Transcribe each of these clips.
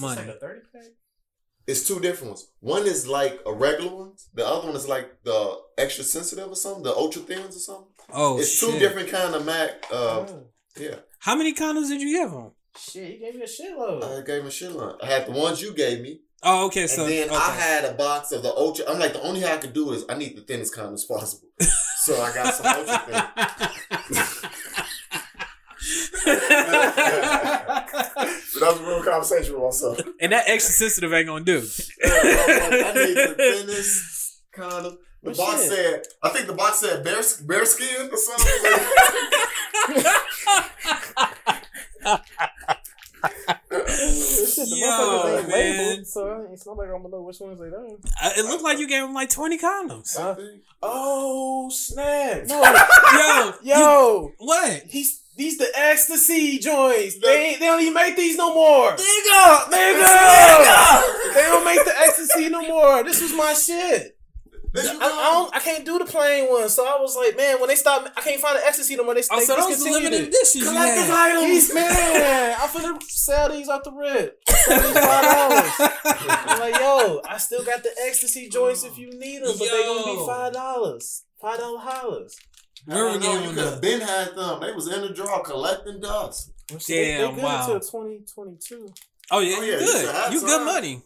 money. It's like a thirty pack. It's two different ones. One is like a regular one. The other one is like the extra sensitive or something, the ultra thins or something. Oh it's shit! two different kind of Mac. Uh, Oh, yeah, How many condoms did you give him? shit, he gave me a shitload. I gave him a shit line. I had the ones you gave me, Oh, okay. So and then okay. I had a box of the ultra. I'm like, the only thing I could do is I need the thinnest condom as possible. so I got some ultra thin. But that was a real conversation with myself. and that extra sensitive ain't gonna do. Yeah, I, was like, I need the thinnest condom. The Well, box shit. said, I think the box said bear, bear skin or something. Yo, man. labeled, so it's not like I'm gonna know which ones they are. Uh, it looked like you gave him like twenty condoms. Huh? Oh snap! No, Yo, you- yo, what? he's these the ecstasy joints. They they don't even make these no more. Nigga! Nigga! they don't make the ecstasy no more. This was my shit. I, I don't. I can't do the plain one. So I was like, man, when they stop, I can't find the ecstasy no more. They, Oh, they so those are discontinued limited it. editions you Collector's had. items. These man, I'm finna sell these off the rip. Sell five dollars. I'm like, yo, I still got the ecstasy joints if you need them, but they gonna be five dollars, five dollar hollers. I don't River know, gave you could have been had them. They was in the draw collecting dust. Well, shit, they, Damn, they good wow. until twenty twenty two. Oh yeah, Oh, you yeah, you good. You good money.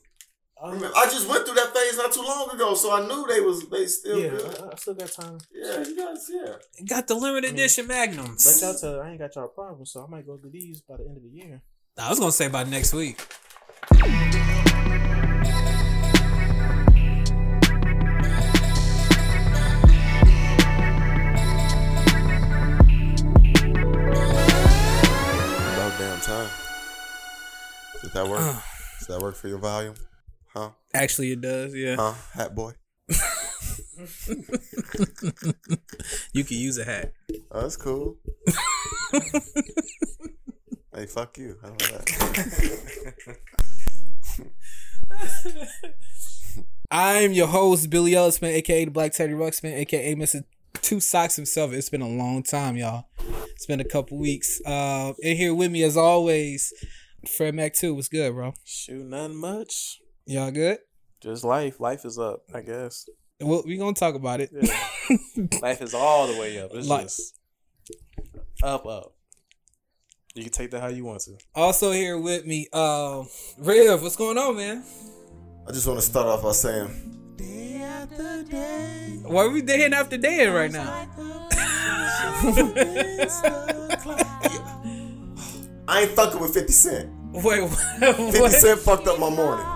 Uh, I just went through that phase not too long ago, so I knew they was they still Yeah, good. I, I still got time. Yeah, you guys, yeah. Got the limited edition But magnums. But y'all tell her I ain't got y'all problem, so I might go do these by the end of the year. I was gonna say by next week. Does that work? Does that work for your volume? Huh? Actually, it does. Yeah, Huh? Hat boy. you can use a hat. Oh, that's cool. hey, fuck you. How about that? I'm your host, Billy Ellisman, aka the Black Teddy Ruxpin, aka Mr. Two Socks himself. It's been a long time, y'all. It's been a couple weeks. Uh, in here with me as always, Fred Mac Two. What's good, bro? Shoot, nothing much. Y'all good? Just life. Life is up, I guess. Well, we gonna talk about it. Yeah. life is all the way up. It's Like- just up, up. You can take that how you want to. Also here with me, uh, Riv. What's going on, man? I just want to start off by saying, Day after day. Why are we day after day right now? I ain't fucking with 50 Cent. Wait, 50 Cent fucked up my morning.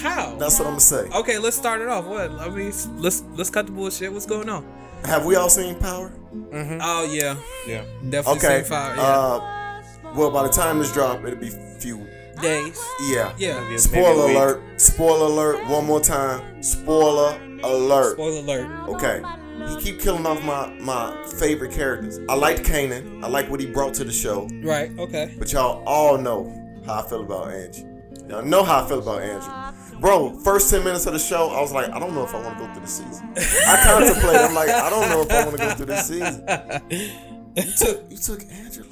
How? That's what I'm gonna say. Okay, let's start it off. What? I mean, let's let's cut the bullshit. What's going on? Have we all seen Power? Oh yeah, Yeah. definitely Okay. seen fire. Yeah, Uh, well, by the time this drop, it'll be few. days. Yeah. Yeah. Spoiler alert. Spoiler alert. One more time. Spoiler alert. Spoiler alert. Okay. He keep killing off my my favorite characters. I liked Kanan. I like what he brought to the show. Right. Okay. But y'all all know how I feel about Angie. Y'all know how I feel about Angie. Bro, first 10 minutes of the show, I was like, I don't know if I want to go through the season. I contemplated, I'm like, I don't know if I want to go through this season. You took you took Angela.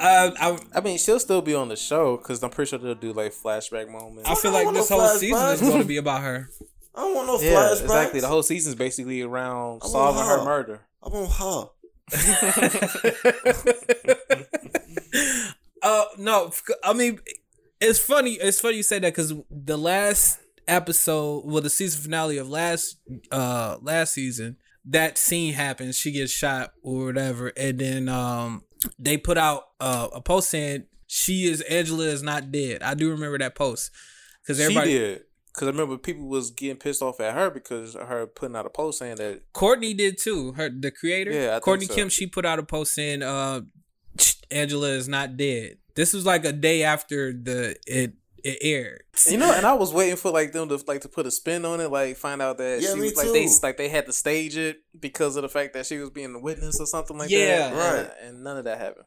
Uh, I I mean, she'll still be on the show because I'm pretty sure they'll do like flashback moments. I feel like this no whole season is going to be about her. I don't want no yeah, flashbacks. exactly. The whole season's basically around I want solving her her. murder. I want her. uh, no, I mean, it's funny. It's funny you say that because the last episode, well, the season finale of last uh last season, that scene happens. She gets shot or whatever, and then um they put out uh, a post saying she is Angela is not dead. I do remember that post because She everybody did. Because I remember people was getting pissed off at her because of her putting out a post saying that Courtney did too. Her the creator, Yeah, I think Courtney so. Kemp. She put out a post saying, "Uh, Angela is not dead." This was like a day after the it it aired. you know, and I was waiting for like them to like to put a spin on it, like find out that Yeah, she me was like they too. like they had to stage it because of the fact that she was being a witness or something like Yeah. that. Right. And, and none of that happened.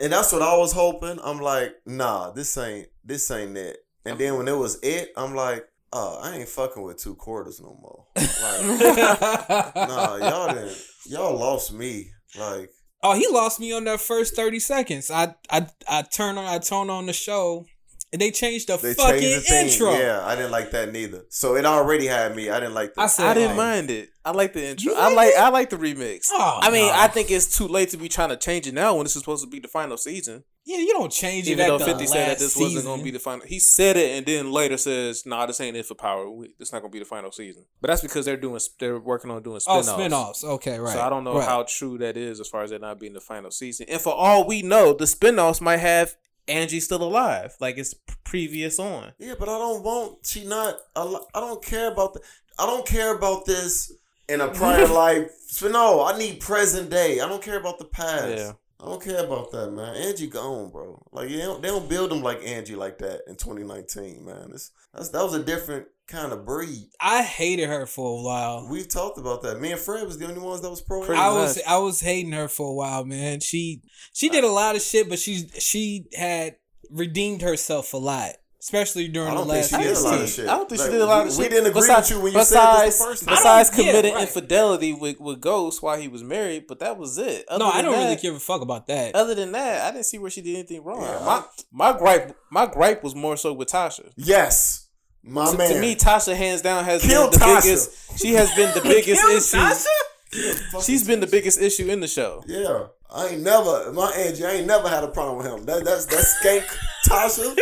And that's what I was hoping. I'm like, nah, this ain't this ain't it. And then when it was it, I'm like, oh, I ain't fucking with two quarters no more. Like, nah, y'all didn't y'all lost me. Like, Oh, he lost me on that first thirty seconds. I I I turn on I turn on the show, and they changed the They fucking changed the thing. intro. Yeah, I didn't like that neither. So it already had me. I didn't like that. I said, I didn't mind it. I like the intro. You I like like it? I like the remix. Oh, I mean, no. I think it's too late to be trying to change it now when this is supposed to be the final season. Yeah, you don't change it. Even though Fifty said that this season. wasn't going to be the final, he said it and then later says, "Nah, this ain't it for Power. We, this not going to be the final season." But that's because they're doing they're working on doing Oh, spin-offs. spin-offs. Okay, right. So I don't know right. how true that is as far as it not being the final season. And for all we know, the spin-offs might have Angie still alive, like it's previous on. Yeah, but I don't want. She not. I I don't care about the. I don't care about this in a prior life. So no, I need present day. I don't care about the past. Yeah. I don't care about that, man. Angie gone, bro. Like they don't, they don't build them like Angie like that in 2019, man. It's, that's that was a different kind of breed. I hated her for a while. We've talked about that. Me and Fred was the only ones that was pro. I was. I was hating her for a while, man. She she did a lot of shit, but she she had redeemed herself a lot, especially during the don't think last she did a season. lot of shit. I don't think Like, she did a lot we- of we shit. We didn't agree besides, with you when you besides, said this the first time. Besides I don't- yeah, committing right. infidelity with, with Ghost while he was married, but that was it. Other No, I don't really that- give a fuck about that. Other than that, I didn't see where she did anything wrong. Yeah. My my gripe my gripe was more so with Tasha. Yes, my To, man. to me, Tasha hands down has Kill been the Tasha. biggest. She has been the biggest Kill issue. Tasha? She's been the biggest issue in the show. Yeah, I ain't never my Angie. I ain't never had a problem with him. That, that's that's skank Tasha.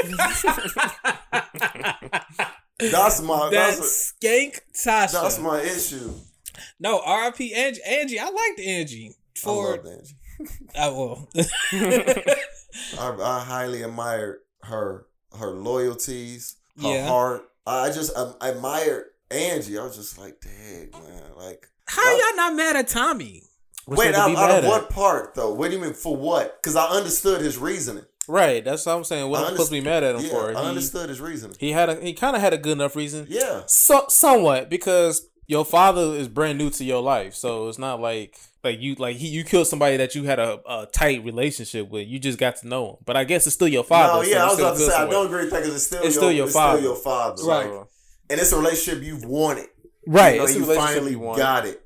that's my That that's, skank Tasha. that's my issue. no, R.I.P. Angie. Angie, I liked Angie I for. love Angie. I will. I, I highly admired her her loyalties, her Yeah. heart. I just um, admired Angie. I was just like, dang man, like. How y'all not mad at Tommy? What's Wait, there to out, out of at? what part though? What do you mean for what? Because I understood his reasoning. Right, that's what I'm saying. What I I'm supposed to be mad at him Yeah, for? I He, understood his reasoning. he had a he kind of had a good enough reason. Yeah, So somewhat because your father is brand new to your life, so it's not like like you like he you killed somebody that you had a, a tight relationship with. You just got to know him, but I guess it's still your father. no, so yeah, I was about to feels say I don't agree because it's still It's your, still your it's father. still your father, Right. So, And it's a relationship you've wanted. right, You, know, it's you relationship finally you want. got it,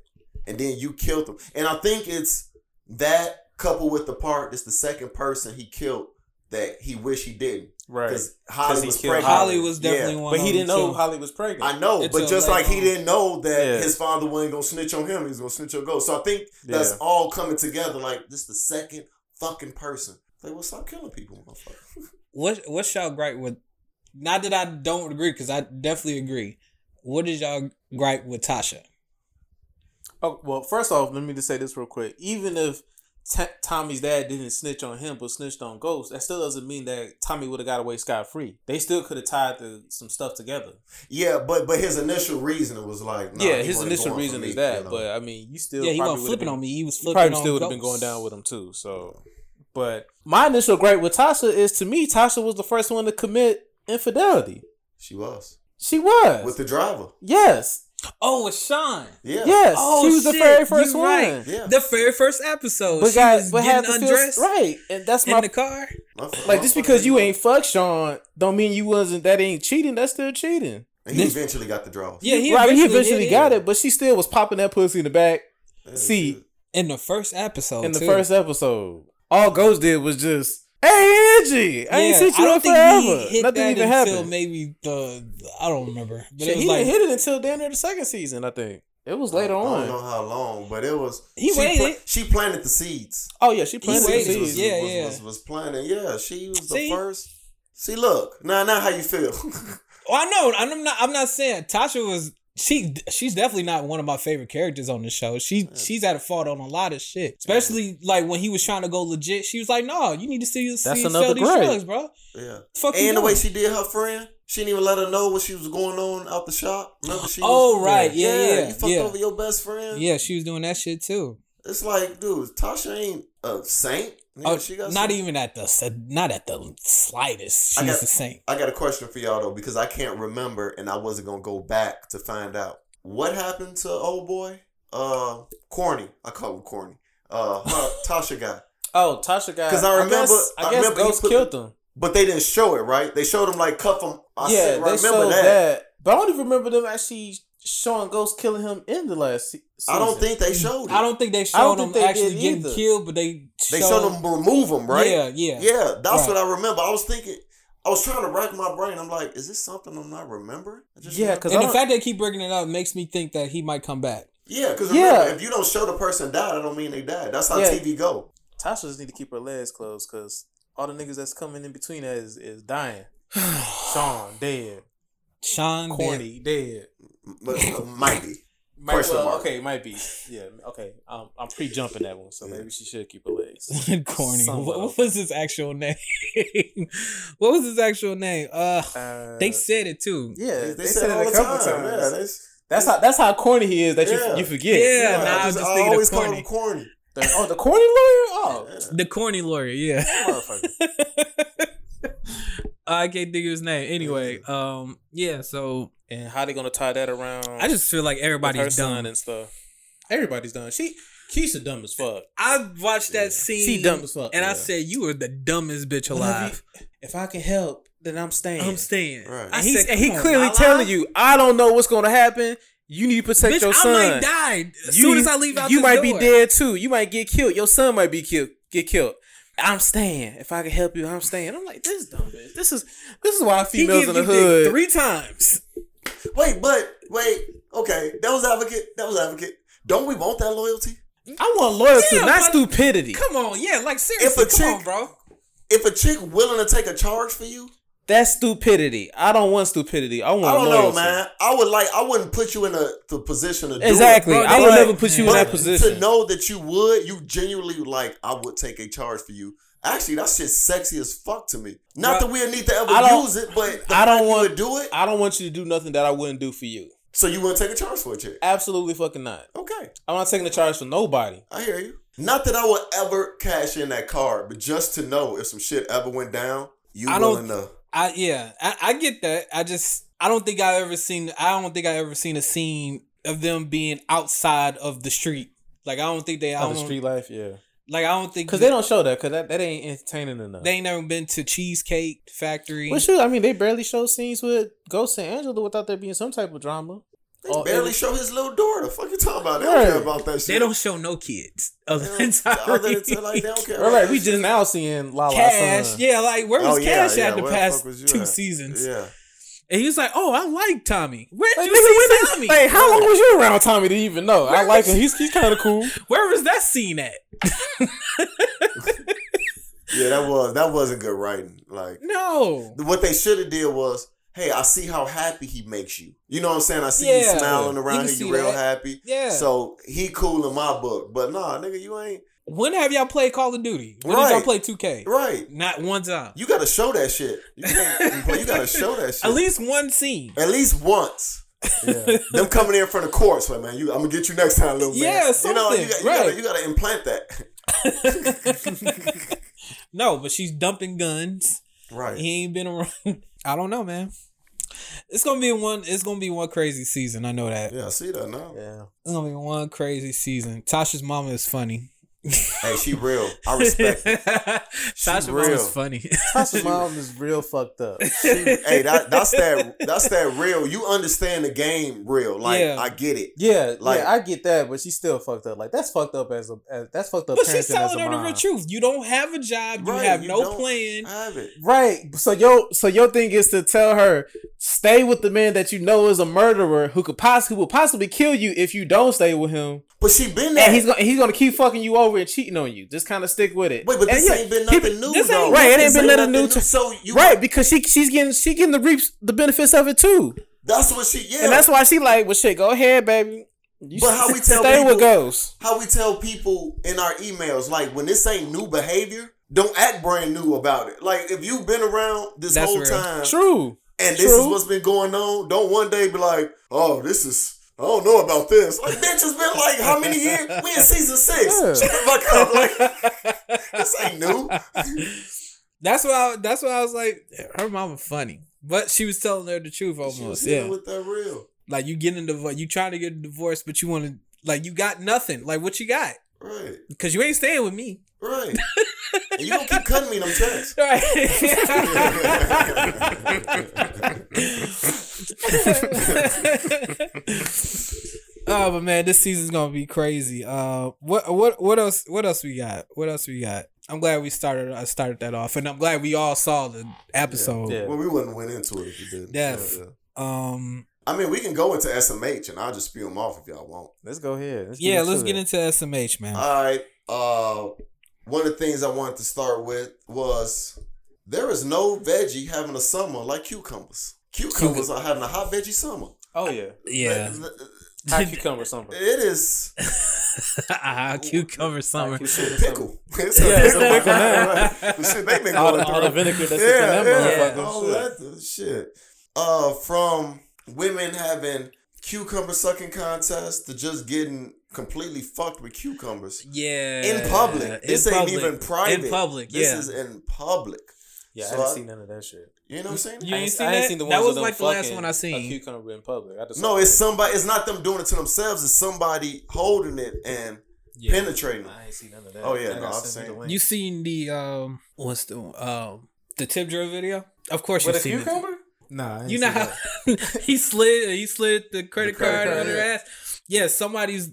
and then you killed him. And I think it's that coupled with the part that's the second person he killed that he wish he didn't right. because Holly he was pregnant. Holly was definitely Yeah. one. But he didn't know too. Holly was pregnant. I know, It's but just late like he didn't know that Yeah. his father wasn't gonna snitch on him, he was gonna snitch on Ghost. So I think that's Yeah. all coming together. Like this, the second fucking person. Like, well, stop killing people, motherfucker. What what's y'all gripe with? Not that I don't agree, because I definitely agree. What is y'all gripe with Tasha? Oh well, first off, let me just say this real quick. Even if T- Tommy's dad didn't snitch on him but snitched on Ghost, that still doesn't mean that Tommy would have got away scot free. They still could have tied the, some stuff together. Yeah, but but his initial reason was like, nah, yeah, his initial going for reason me, is that. you know? But I mean, you still yeah, he wasn't flipping been- on me. He was flipping probably still would have been going down with him too. So, but my initial gripe with Tasha is to me, Tasha was the first one to commit infidelity. she was She was. with the driver. yes. Oh, with Sean. Yeah, Yes. Oh, she was the shit, very first you one. right. Yeah. The very first episode. But she guys, was but had getting to feel undressed right, and that's in my the car. My- like my just because you ain't fuck Sean, don't mean you wasn't. That ain't cheating. That's still cheating. And he eventually got the draws. Yeah, he right, eventually, he eventually hit got it, but she still was popping that pussy in the back Yeah, seat in the first episode. in the too. first episode. All Ghost did was just, "Hey Angie, I ain't Yeah, seen you in forever." he hit Nothing that even until happened. maybe the I don't remember, but Shit, it was he like didn't hit it until down near the second season. I think it was later on. I don't know how long, but it was. He she waited. she planted the seeds. Oh yeah, she planted the seeds. was, Yeah, was, yeah. Was, was planting. Yeah, she was the See? first. See, look now, now how you feel? Oh, I know. I'm not. I'm not saying Tasha was. She she's definitely not one of my favorite characters on the show. She she's at a fault on a lot of shit, especially like when he was trying to go legit. She was like, "No, you need to see, see That's sell these gripe. drugs, bro." yeah. Fuck And the way she did her friend, she didn't even let her know what she was going on out the shop. Remember she? Oh was, right, yeah, yeah, You fucked yeah. over your best friend. Yeah, she was doing that shit too. It's like, dude, Tasha ain't a saint. Yeah, oh, she got not some- even at the not at the slightest. I She's got- the same. I got a question for y'all though because I can't remember and I wasn't gonna go back to find out what happened to old boy. Uh, corny. I call him corny. Uh, her, Tasha guy. Oh, Tasha guy. Because I remember- guess, I I guess remember he Ghost put- killed them. But they didn't show it, right? They showed him like cuff him. I yeah, said, they remember showed that. that. But I don't even remember them actually showing Ghost killing him in the last se- season. I don't think they showed it. I don't think they I showed don't him they actually getting either. killed, but they They showed him remove him, right? Yeah, yeah. Yeah, that's Right. what I remember. I was thinking, I was trying to rack my brain. I'm like, is this something I'm not remembering? I just Yeah, 'cause And I the don't- fact they keep bringing it up makes me think that he might come back. yeah, because Yeah. remember, if you don't show the person died, I don't mean they died. That's how Yeah. TV go. Tasha just need to keep her legs closed because all the niggas that's coming in between that is, is dying. Sean dead. Sean Corny dead. But uh, might be. Might, Question well, mark. okay, might be. Yeah, okay. Um, I'm pre jumping that one, so Yeah. maybe she should keep her legs. Corny. What, what was his actual name? what was his actual name? Uh, Uh, they said it too. yeah, They, they, say said it all it the a couple time. times. Yeah, that's, that's how that's how corny he is that Yeah. you you forget. Yeah, yeah, nah, I, I'm just, just I thinking of always call corny. him corny. The- oh, the corny lawyer. Oh, The corny lawyer. Yeah. Motherfucker. I can't think of his name. Anyway, um, yeah. So And how they gonna tie that around? I just feel like with her everybody's son done. and stuff. Everybody's done. She Keisha dumb as fuck. I watched that scene. She dumb as fuck, and I said, "You are the dumbest bitch alive." If I can help, then I'm staying. I'm staying. Right. And he's, said, and he on, clearly Lala." telling you, I don't know what's gonna happen. You need to protect Bitch, your son. I might die as You- soon as I leave out You this might door. be dead too. You might get killed. Your son might be killed. Get killed. I'm staying. If I can help you, I'm staying. I'm like this dumb bitch. This is this is why He females gave in the you dick hood. three times. Wait, but wait. Okay, that was advocate. That was advocate. Don't we want that loyalty? I want loyalty, Yeah, not stupidity. Come on, yeah, like seriously, If a come on, bro. If a chick willing to take a charge for you, That's stupidity. I don't want stupidity. I want I don't loyalty. know, man. I would like. I wouldn't put you in a the position to do Exactly. it. Bro, I would like- never put you in that position. to know that you would, you genuinely like, I would take a charge for you. Actually, that shit's sexy as fuck to me. Not Bro, that we need to ever I use it, but the I don't want- to do it. I don't want you to do nothing that I wouldn't do for you. So you wouldn't take a charge for a chick? Absolutely fucking not. Okay, I'm not taking the charge for nobody. I hear you. Not that I would ever cash in that card, but just to know if some shit ever went down, you I don't- willing to. I yeah, I, I get that. I just I don't think I've ever seen I don't think I ever seen a scene of them being outside of the street. Like I don't think they Out the street life, yeah. like I don't think Because they don't show that. Because that, that ain't entertaining enough. they ain't never been to Cheesecake Factory. well, shoot, I mean, they barely show scenes with Ghost and Angela without there being some type of drama. They Oh, barely show his little door. The fuck you talking about? They don't Right. care about that shit. They don't show no kids of They the other than to, like, they don't care All about right, we just now seeing Lala Cash, son. yeah, like where was Oh, yeah, Cash yeah, at the where past fuck was you two at? seasons? Yeah. And he was like, "Oh, I like Tommy. Where did Like, you nigga, see when did- Tommy? like, how long was you around Tommy to even know? I like was- him. He's he's kind of cool. Where was that scene at? Yeah, that was that wasn't good writing. Like No, what they should have did was, hey, I see how happy he makes you. You know what I'm saying? I see Yeah. you smiling around can here, you real that. happy. Yeah. So he cool in my book, but nah, nigga, you ain't when have y'all played Call of Duty? When did y'all play 2K? right. Not one time. You got to show that shit. You, can't, you got to show that shit. At least one scene. at least once. Yeah. Them coming in from the courts, like man, you, I'm gonna get you next time, little man. Yeah, you know, you, something, got, you, right. gotta, you gotta implant that. No, but she's dumping guns. right. He ain't been around. I don't know, man. It's gonna be one. It's gonna be one crazy season. I know that. Yeah, I see that now. yeah. It's gonna be one crazy season. Tasha's mama is funny. Hey, she real. I respect it. Tasha's real. mama is funny. Tasha's mom is real fucked up. hey, that that's that that's that real. You understand the game real. Like Yeah. I get it. Yeah, Like- yeah, I get that, but she's still fucked up. Like that's fucked up as a as, that's fucked up. but she's telling a her the real truth. You don't have a job. You Right, have you no don't plan. Have it. Right. So your so your thing is to tell her stay with the man that you know is a murderer who could possibly who will possibly kill you if you don't stay with him, But she been there. and he's gonna he's gonna keep fucking you over and cheating on you. Just kind of stick with it. Wait, but And this yeah, ain't been he- nothing new this though. ain't- Right, it ain't been nothing new to- So you Right, because she she's getting she getting the reaps the benefits of it too, That's what she. Yeah. and that's why she like, well, shit, go ahead, baby. You But how we tell stay with people- Ghost. how we tell people in our emails, like when this ain't new behavior, don't act brand new about it. Like if you've been around this That's whole real. time True. and this is what's been going on, don't one day be like, oh, this is. I don't know about this. Like, bitch, it's been like how many years? We in season six. Yeah. Shut the fuck up. Like, this ain't new. That's why. I, that's why I was like, her mama funny, but she was telling her the truth She was almost. Yeah, with that real. like you getting a divorce, you trying to get a divorce, but you want to like you got nothing. Like what you got? Right, Because you ain't staying with me. right. and you gonna keep cutting me in them checks. Right. oh, but man, this season's gonna be crazy. Uh, what what what else? What else we got? What else we got? I'm glad we started. I started that off, and I'm glad we all saw the episode. Yeah. Well, we wouldn't went into it if you did. Def. Yeah, yeah. Um. I mean, we can go into SMH and I'll just spew them off if y'all want. Let's go ahead. Let's Yeah. Let's it. get into SMH, man. All right. Uh, one of the things I wanted to start with was there is no veggie having a summer like cucumbers. Cucumbers are having a hot veggie summer. Oh yeah, yeah. hot cucumber something. It is ah, cucumber summer. pickle. It's Yeah, it's a pickle now. now. shit, they been All going the, all the vinegar that's Yeah, in that yeah, motherfucker. all Shit. that shit. Uh, from women having cucumber sucking contests to just getting completely fucked with cucumbers Yeah. in public. In This ain't even private. In public, yeah. This is in public. Yeah, So I didn't I- see none of that shit. You know what I'm saying? You ain't ain't, seen I ain't that? seen the That ones was like the last one I seen. A cucumber in public. I just No, it's somebody. It's not them doing it to themselves. It's somebody holding it and Yeah. penetrating them. I ain't seen none of that. Oh, yeah, I no, I've send me seen- the link. You seen the um what's the um the tip drill video? Of course you with a seen it. cucumber? Nah, I You know how he slid he slid the credit, credit card, card, under her yeah. ass. Yeah, somebody's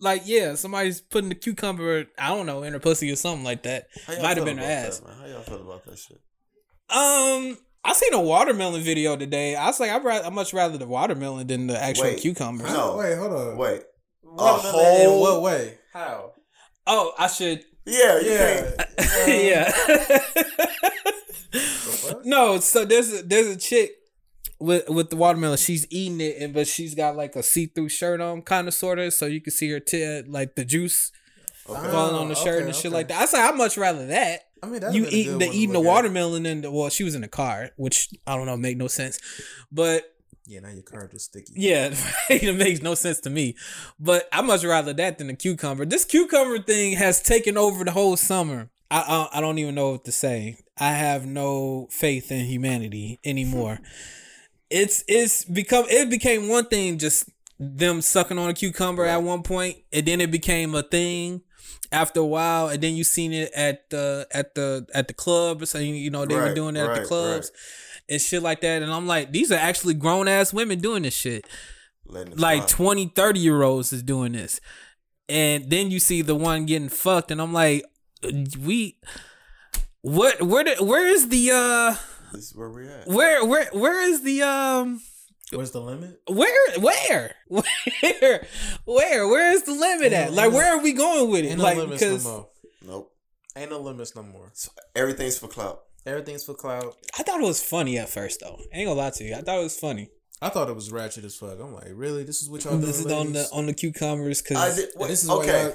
like yeah, somebody's putting the cucumber I don't know in her pussy or something like that. How Might have been her ass. that, man? How y'all feel about that shit? Um, I seen a watermelon video today. I was like, I would much rather the watermelon than the actual Wait. cucumber. No. Wait, hold on. Wait. Watermelon whole- In what way? How? Oh, I should. Yeah, you Yeah. can't. yeah. no, so there's a, there's a chick with with the watermelon. She's eating it, and but she's got like a see through shirt on, kind of sort of, so you can see her tit, like the juice Okay. falling on the oh, shirt okay, and shit okay. like that. I say I'd much rather that. I mean, that'd you eating the eating the look at. watermelon and the, well, she was in the car, which I don't know, make no sense, but. Yeah, now your card is sticky. Yeah, it makes no sense to me. But I much rather that than the cucumber. This cucumber thing has taken over the whole summer. I I, I don't even know what to say. I have no faith in humanity anymore. It's it's become it became one thing just them sucking on a cucumber at one point, and then it became a thing after a while, and then you seen it at the at the at the club. So you, you know they were Right, doing it at the right, clubs and shit like that. And I'm like, these are actually grown ass women doing this shit. Like fly. 20, 30 year olds is doing this. And then you see the one getting fucked, and I'm like, we what where the, where is the uh This is where we're at. where where where is the um Where's the limit? where where where where where is the limit at? Ain't Like no- where are we going with it? Ain't no Like limits no more. Nope. Ain't no limits no more. Everything's for clout. Everything's for cloud. I thought it was funny at first though. I ain't gonna lie to you. I thought it was funny. I thought it was ratchet as fuck. I'm like, really? This is what y'all doing? This is on the on the cucumbers because did, And wait, this is okay. y'all-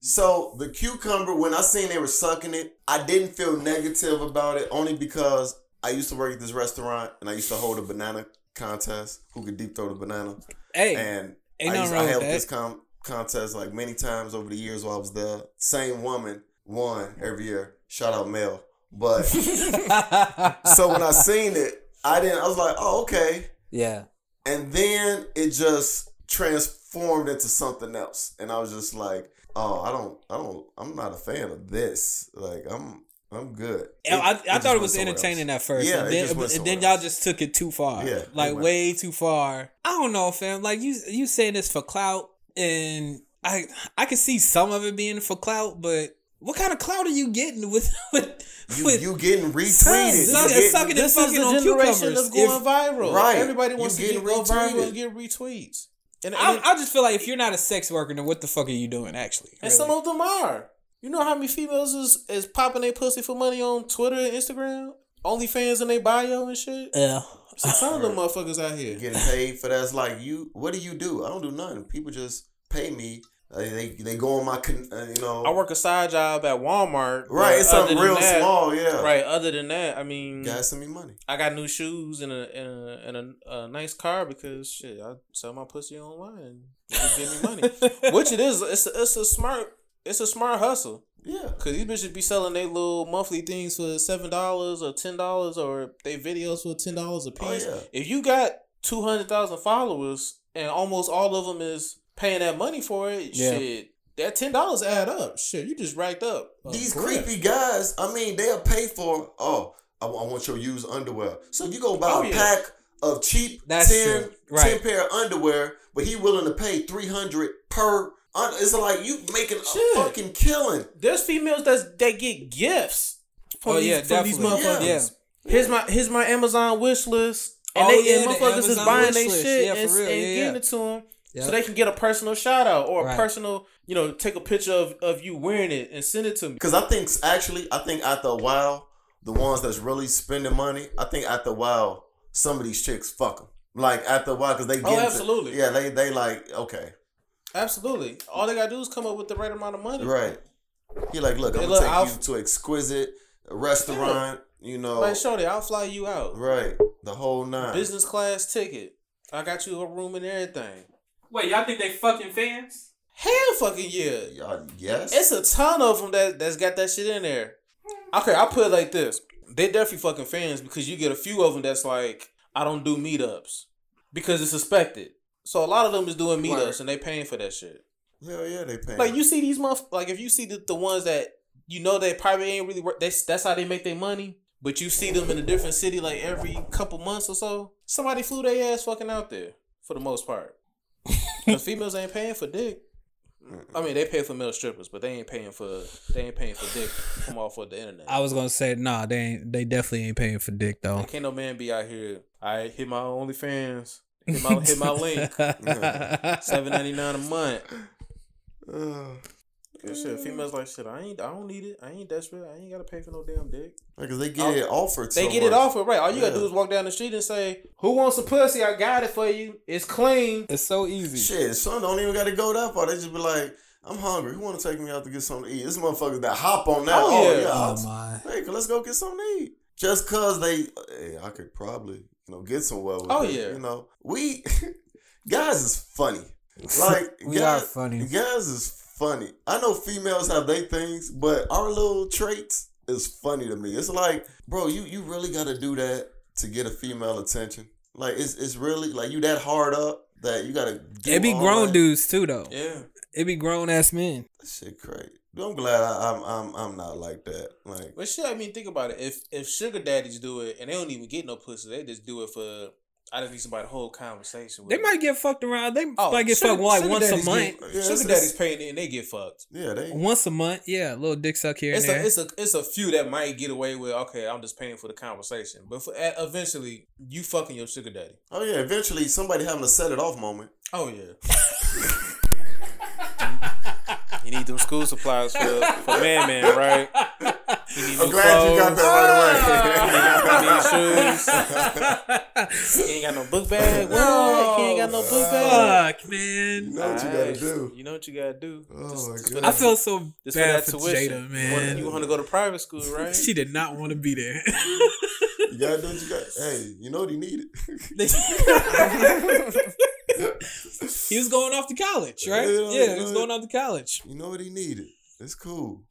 So the cucumber, when I seen they were sucking it, I didn't feel negative about it only because I used to work at this restaurant and I used to hold a banana contest. Who could deep throw the banana? hey, And I, used, I held this com- contest like many times over the years while I was there. Same woman won every year. Shout out Mel. But so when I seen it, I didn't. I was like, oh okay. yeah. And then it just transformed into something else. And I was just like, oh, I don't, I don't, I'm not a fan of this. Like, I'm, I'm good. I, I, I just thought it was entertaining else. at first, Yeah, and it then, just went and then y'all else. just took it too far, Yeah, like way too far. I don't know, fam. Like you, you saying this for clout, and I, I can see some of it being for clout, but what kind of clout are you getting with with, You, with you getting retweeted. Suck- You getting- sucking This and is fucking the on generation cucumbers. of going If- viral. Right. Everybody You wants to get go viral retweeted. and get retweets. And, and, I, I just feel like if you're not a sex worker, then what the fuck are you doing? Actually, and some of them are. You know how many females is, is popping their pussy for money on Twitter and Instagram? OnlyFans in their bio and shit. yeah. Some of them motherfuckers out here. getting paid for that. It's like you. What do you do? I don't do nothing. People just pay me. Uh, they they go on my, con- uh, you know. I work a side job at Walmart. right. It's other something real that- small. Yeah. Right. Other than that, I mean, Guys, send me money. I got new shoes and a and a, and a, a nice car because shit, I sell my pussy online and just give me money. Which it is. It's a, it's a smart. It's a smart hustle. Yeah. Cause these bitches be selling their little monthly things for seven dollars or ten dollars, or they videos for ten dollars a oh, piece. Oh, yeah. If you got two hundred thousand followers and almost all of them is paying that money for it, Yeah. shit, that ten dollars add up. Shit, you just racked up. a These grip. creepy guys, I mean, they'll pay for, oh, I, I want your used underwear. So you go buy Oh, a yeah. pack of cheap That's 10, true. Right. 10 pair of underwear, but he willing to pay 300 per Un- It's like you making a Shit. fucking killing. There's females that that get gifts from Oh, these, yeah, from these definitely. motherfuckers. Yeah. Here's my here's my Amazon wish list. And Oh, they yeah, and the motherfuckers is buying their shit Yeah, and, for and Yeah, getting yeah. it to them Yep. so they can get a personal shout out or Right. a personal, you know, take a picture of, of you wearing it and send it to me. Because I think actually, I think after a while, the ones that's really spending money, I think after a while, some of these chicks fuck them. Like after a while, because they oh, get Oh, into- absolutely. yeah, they they like okay, Absolutely. All they gotta do is come up with the right amount of money. right. He like, look, I'm Hey, gonna look, take I'll- you to exquisite restaurant. You know, Like, Shorty, I'll fly you out. right? The whole nine. Business class ticket. I got you a room and everything. Wait, y'all think they fucking fans? Hell fucking yeah. Y'all, yes. It's a ton of them that that's got that shit in there. Okay, I'll put it like this: they definitely fucking fans because you get a few of them that's like, I don't do meetups because it's suspected. So a lot of them is doing meetups Word. and they paying for that shit. Hell yeah, they paying. Like you see these month, like if you see the, the ones that you know they probably ain't really work. That's that's how they make their money. But you see them in a different city like every couple months or so. Somebody flew their ass fucking out there for the most part. Cause females ain't paying for dick. I mean, they pay for male strippers, but they ain't paying for they ain't paying for dick from off of the internet. I was gonna say nah, they ain't. They definitely ain't paying for dick though. Can't no man be out here. I hit my OnlyFans. Hit my hit my link. Seven ninety nine a month. Uh, Yeah, shit. Females like shit. I ain't. I don't need it. I ain't desperate. I ain't gotta pay for no damn dick. because they get it offered. They so get it much. offered right. All you gotta do is walk down the street and say, "Who wants a pussy? I got it for you. It's clean." it's so easy. Shit, son don't even got to go that far. They just be like, I'm hungry. Who want to take me out to get something to eat? This motherfucker that hop on that. Oh, Oh, yeah. yeah. Oh my. Hey, let's go get something to eat. Just cause they, hey, I could probably, you know, get somewhere with Oh, it, yeah. You know, we guys is funny. Like We guys, are funny. Guys is funny. I know females have their things, but our little traits is funny to me. It's like, bro, you you really got to do that to get a female attention. Like it's it's really like you that hard up that you got to. It be grown that. dudes too though. Yeah. It be grown ass men. That shit crazy. I'm glad I, I'm I'm I'm not like that. Like But shit, I mean, think about it. If if sugar daddies do it and they don't even get no pussy, they just do it for. I just need somebody to hold conversation with. They might get fucked around. They Oh, might get sugar- fucked like once a month. get- Yeah, sugar it's- daddies paying it and they get fucked. yeah, they Once a month, yeah, a little dick suck here It's and a there. it's a it's a few that might get away with. Okay, I'm just paying for the conversation, but for, uh, eventually you fucking your sugar daddy. Oh yeah, eventually somebody having a set it off moment. Oh yeah. you need them school supplies for for man man, right? You need I'm new glad you got that right away. You need shoes. He ain't got no book bag. What? He ain't got no book bag. Fuck, man. you know what you gotta do. You know what you gotta do. Oh Just- my just God. I feel so just for bad that for. Jada, man. You want to go to private school, right? She did not want to be there. You gotta do what you got. Hey, you know what he needed. he was going off to college, right? Yeah, Yeah, he was going off to college. you know what he needed. It's cool.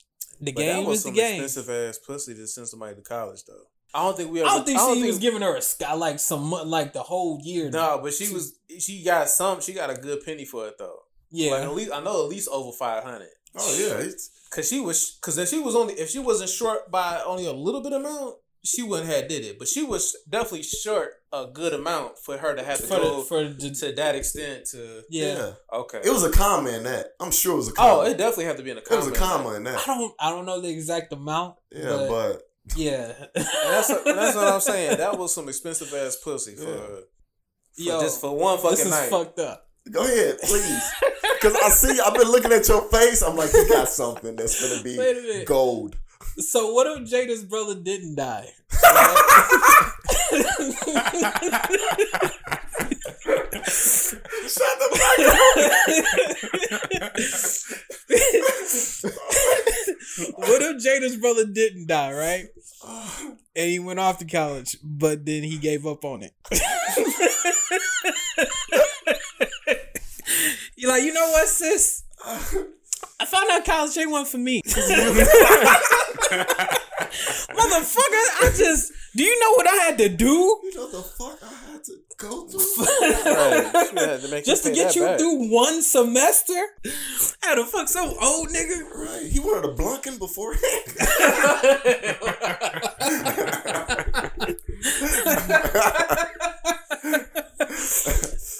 The But that game was is the game. expensive ass pussy to send somebody to college though. I don't think we. I don't think she was giving her a sky like some like the whole year. No, but she was. She got some. She got a good penny for it though. yeah, Like at least I know at least over five hundred. Oh yeah, it's, Cause she was. Cause if she was only if she wasn't short by only a little bit amount, she wouldn't have did it. But she was definitely short a good amount for her to have to for go the, for the, to that extent. To yeah. yeah. okay. It was a comma in that. I'm sure it was a oh, comma. oh, it definitely had to be in a It comment. was a comma in that. I that. don't I don't know the exact amount. Yeah, but, but yeah. That's and that's what I'm saying. That was some expensive ass pussy for, Yeah. for Yo, just for one fucking this is night. fucked up. go ahead, please. Cause I see I've been looking at your face. I'm like, you got something that's gonna be Wait a minute. gold. So what if Jada's brother didn't die? Shut the fuck up. what if Jada's brother didn't die, right? And he went off to college, but then he gave up on it. You're like, you know what, sis? I found out college ain't one for me. Motherfucker, I just do you know what I had to do You know the fuck I had to go through? Right. To just to get you back. through one semester? I had to fuck some old nigga. Right. He wanted a Blunkin beforehand.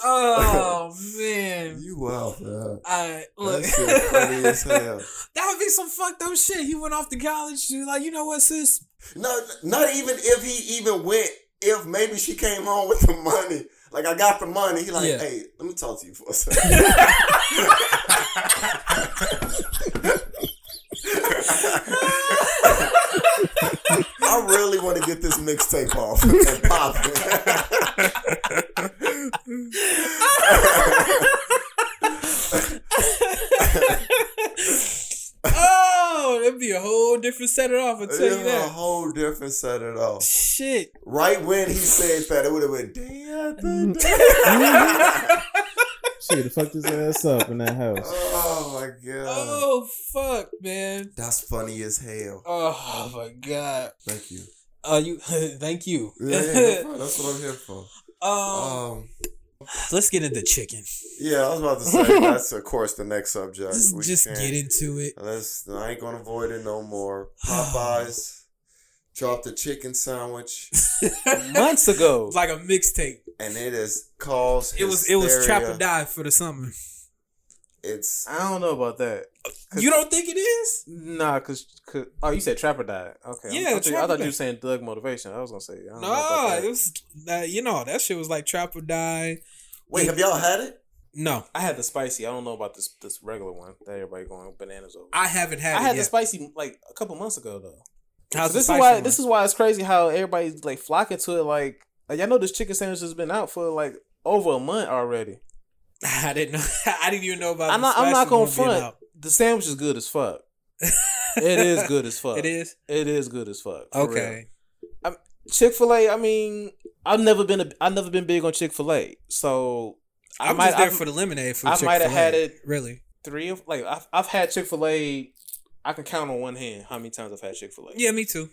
Oh man. you wild for that. I look. That's as hell. That would be some fucked up shit. He went off to college. She like, you know what, sis? No, not even if he even went. If maybe she came home with the money, like I got the money. He like, Yeah. hey, let me talk to you for a second. I really want to get this mixtape off and pop oh, that'd a whole different set it off. I'll tell you It's a whole different set it off. Shit. Right when he said that, it would have been day after day. She would have fucked his ass up in that house. Oh my god. Oh, fuck, man. That's funny as hell. Oh, my God. Thank you. Uh, you. thank you. Yeah, yeah, no that's what I'm here for. um, Um, let's get into chicken. yeah, I was about to say that's of course the next subject. Just, We just get into it. Let's. I ain't gonna avoid it no more. Popeyes dropped a chicken sandwich, Months ago. It's like a mixtape. and it is caused. It was it was trap hysteria. or die for the summer. It's I don't know about that. You don't think it is? Nah, cause, cause oh, you said Trapper died. Okay, Yeah, I thought, you, I thought you were saying Thug Motivation. I was gonna say, I don't know No, about that. it was uh, you know that shit was like Trapper or die. wait. Have y'all had it? No, I had the spicy. I don't know about this this regular one that everybody going bananas over. I haven't had I it had the yet. spicy like a couple months ago though. How's this is why one? this is why it's crazy how everybody's like flocking to it. Like, like y'all know this chicken sandwich has been out for like over a month already. I didn't know. I didn't even know about. I'm the not. I'm not gonna one being front. The sandwich is good as fuck. it is good as fuck. It is It is good as fuck. okay. Chick Fil A. I mean, I've never been. A, I've never been big on Chick Fil A. So I I'm might. just there I've- for the lemonade. For I might have had it- Really? three of like I've, I've had Chick Fil A. I can count on one hand how many times I've had Chick Fil A. Yeah, me too.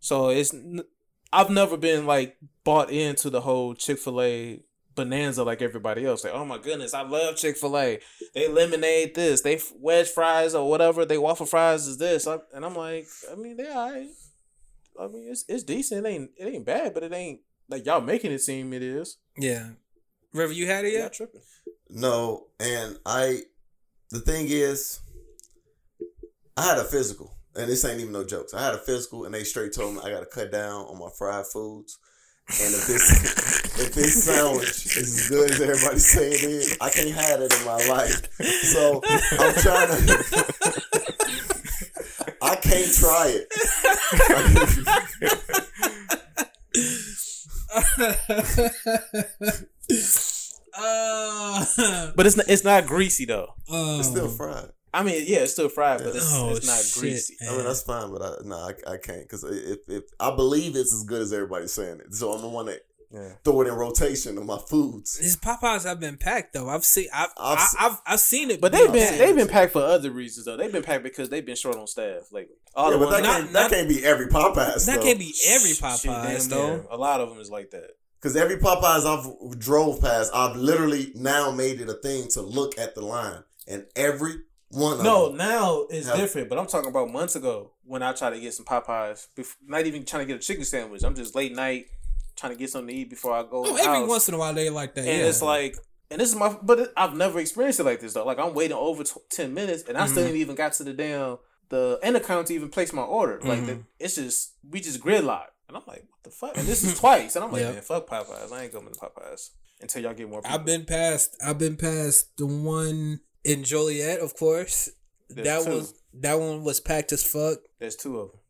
So it's I've never been like bought into the whole Chick Fil A bonanza like everybody else. Like, oh my goodness, I love Chick Fil A. They lemonade this, they wedge fries or whatever. They waffle fries is this, I, and I'm like, I mean, they alright. I mean, it's it's decent. It ain't it ain't bad, but it ain't like y'all making it seem it is. Yeah. River, you had it yet? tripping. No, and I. The thing is, I had a physical, and this ain't even no jokes. I had a physical, and they straight told me I got to cut down on my fried foods. And if this if this sandwich is as good as everybody say it is, I can't have it in my life. So I'm trying to. I can't try it. uh, But it's not, it's not greasy though. oh. It's still fried. I mean, yeah, it's still fried, but it's, Oh, it's not shit, greasy. I mean, that's fine, but I no, I, I can't because if, if I believe it's as good as everybody's saying it, so I'm the one that Yeah. throw it in rotation of my foods. His Popeyes have been packed though. I've seen. I've I've I've, I've, I've seen it. But they've been they've been packed for other reasons though. They've been packed because they've been short on staff lately. All yeah, but that Not- can't not- that can't be every Popeyes. That though. can't be every Shit, Popeyes damn though. near. A lot of them is like that. Because every Popeyes I've drove past, I've literally now made it a thing to look at the line, and every one of No, them. now it's Have- different. But I'm talking about months ago when I tried to get some Popeyes. Bef- not even trying to get a chicken sandwich. I'm just late night trying to get something to eat before I go. Oh, every house. once in a while they like that. and yeah. it's like, and this is my, but it, I've never experienced it like this though. Like I'm waiting over t- ten minutes, and I still Mhm. ain't even got to the damn the end account to even place my order. Like Mhm. the, it's just we just gridlock, and I'm like, what the fuck? And this is twice, and I'm like, Yep. man, fuck Popeyes. I ain't going to Popeyes until y'all get more. People. I've been past. I've been past the one in Joliet, of course. There's that two. was that one was packed as fuck. There's two of them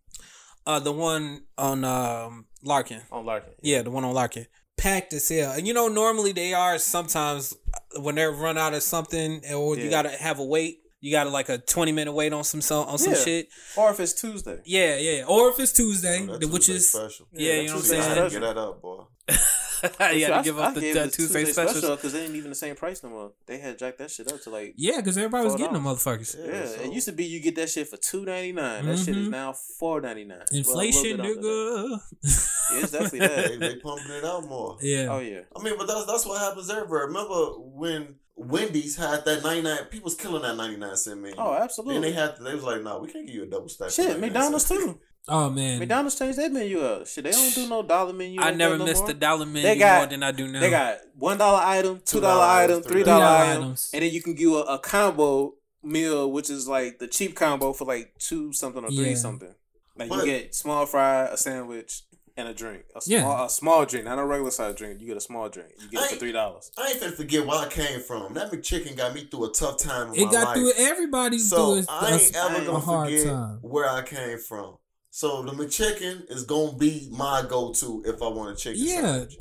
Uh, the one on um Larkin. on Larkin. Yeah, the one on Larkin. Packed as hell. And you know, normally they are sometimes when they're run out of something or you gotta have a wait. You gotta like a twenty minute wait on some some on some Yeah. shit. Or if it's Tuesday. Yeah, yeah. Or if it's Tuesday, Oh, the- which Tuesday is special. yeah, you know what I'm saying? get that up, boy. you gotta I- give I up the gave uh, the Tuesday, specials. because they ain't even the same price no more. They had jacked that shit up to like Yeah, because everybody was $4. getting them motherfuckers. Yeah, yeah. so- It used to be you get that shit for two ninety nine. That shit is Mhm. now four ninety nine. Inflation, nigga. Yeah, it's definitely that. they pumping it out more. yeah. Oh yeah. I mean, but that's that's what happens everywhere. Remember when Wendy's had that ninety nine? People was killing that ninety nine cent menu. Oh, absolutely. And they had to, they was like, no, we can't give you a double stack. Shit, McDonald's cents." too. Oh man. McDonald's changed their menu up. Shit, they don't do no dollar menu. I never that no missed more. the dollar menu They got- more than I do now. They got one dollar item, two $2 item, three $3 item, items. and then you can give a, a combo meal, which is like the cheap combo for like two something or three Yeah. something. Like But- you get small fry, a sandwich, and a drink. A small, Yeah. a small drink, not a regular size drink. You get a small drink. You get it for three dollars. I ain't finna forget where I came from. That McChicken got me through a tough time in It my got life. through. Everybody's So through I ain't a, ever gonna forget time. where I came from. So the McChicken is gonna be my go-to if I want a chicken Yeah. sandwich.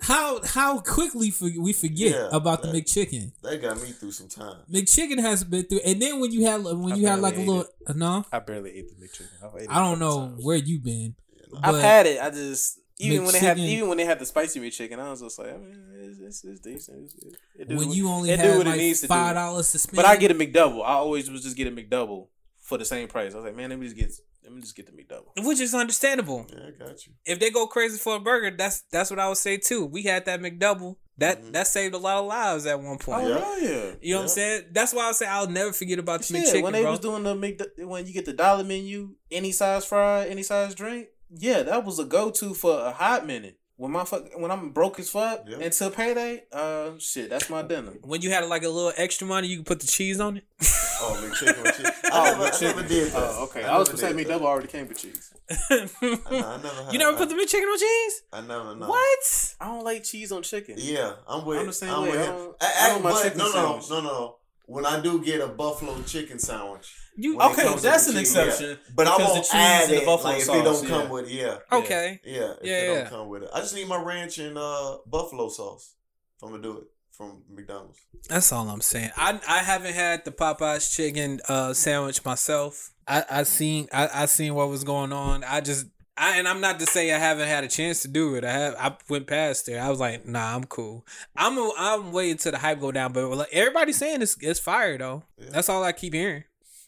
How how quickly for, we forget Yeah, about the McChicken. That got me through some time. McChicken has been through, and then when you had when I you had like a little uh, no, I barely ate the McChicken. I've ate I don't know times. where you been. I've had it. I just even when they had even when they had the spicy McChicken, I was just like, I mean, it's, it's, it's decent. It's, it, it when what- you only it do had what it needs five dollars to spend. But I get a McDouble. I always was just get a McDouble for the same price. I was like, man, let me just get let me just get the McDouble. which is understandable. Yeah, I got you. If they go crazy for a burger, that's that's what I would say too. We had that McDouble. That Mhm. that saved a lot of lives at one point. Oh Yeah. hell yeah. You know what I'm saying? That's why I say I'll never forget about the Shit, McChicken, when they bro. was doing the McD- when you get the dollar menu, any size fry, any size drink, yeah, that was a go to for a hot minute. When my fuck, when I'm broke as fuck Yeah. until payday, uh, shit, that's my dinner. when you had like a little extra money, you could put the cheese on it. Oh, McChicken with cheese. I, Oh, never, McChicken. never did that. Oh, okay. I, was never gonna say did that. McDouble already came with cheese. I, know, I never had you never I, put the McChicken on cheese? I never know. What? I don't like cheese on chicken. Yeah, I'm with. I'm the same I'm way. with I him. don't- I- I I- don't my but chicken no, no, sandwich. no, no, no. When I do get a buffalo chicken sandwich, You When okay? That's an chicken, exception. but I Because the won't cheese add and the it buffalo like if sauce, it don't yeah. come with yeah, Okay. yeah. If Yeah, it yeah. don't come with it, I just need my ranch and uh buffalo sauce. If I'm gonna do it from McDonald's. That's all I'm saying. I I haven't had the Popeyes chicken uh sandwich myself. I I seen I I seen what was going on. I just I and I'm not to say I haven't had a chance to do it. I have I went past there. I was like, nah, I'm cool. I'm a, I'm waiting till the hype go down. But like everybody's saying it's it's fire though. Yeah. That's all I keep hearing.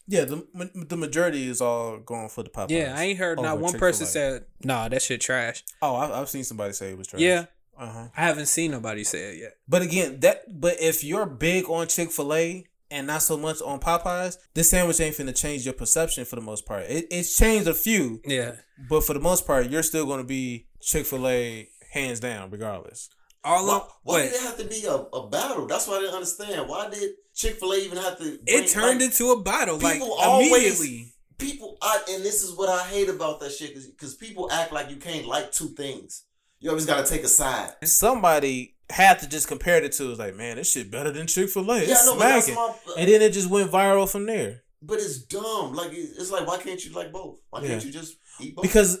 Yeah, the the majority is all going for the Popeyes. Yeah, I ain't heard not one Chick-fil-A. person said, nah, that shit trash. Oh, I, I've seen somebody say it was trash. Yeah, Uh huh. I haven't seen nobody say it yet. But again, that but if you're big on Chick Fil A and not so much on Popeyes, this sandwich ain't finna change your perception for the most part. It, it's changed a few, Yeah. but for the most part, you're still gonna be Chick Fil A hands down, regardless. All Why, of, why did it have to be a, a battle? That's what I didn't understand. Why did Chick Fil A even have to? it turned like, into a battle like people always- immediately. people. I, and this is what I hate about that shit because people act like you can't like two things. You always got to take a side. Somebody had to just compare the two. It's like, man, this shit better than Chick Fil A. Yeah, It's I know, but that's smacking. my. And then it just went viral from there. But it's dumb. Like it's like, why can't you like both? Why can't you just eat both? because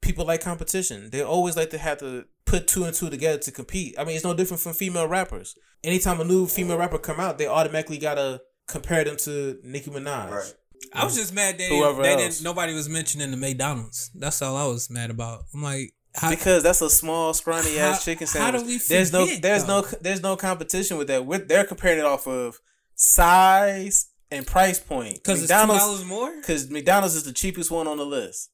people like competition. They always like to have to put two and two together to compete. I mean, it's no different from female rappers. Anytime a new female rapper come out, they automatically gotta compare them to Nicki Minaj. right. I was just mad they, Whoever they else. didn't. Nobody was mentioning the McDonald's. That's all I was mad about. I'm like, how, Because that's a small, scrawny How- ass chicken sandwich. how do sandwich. we there's no, forget, there's no, there's no competition with that. With they're comparing it off of size and price point. because it's two McDonald's, dollars more. because McDonald's is the cheapest one on the list.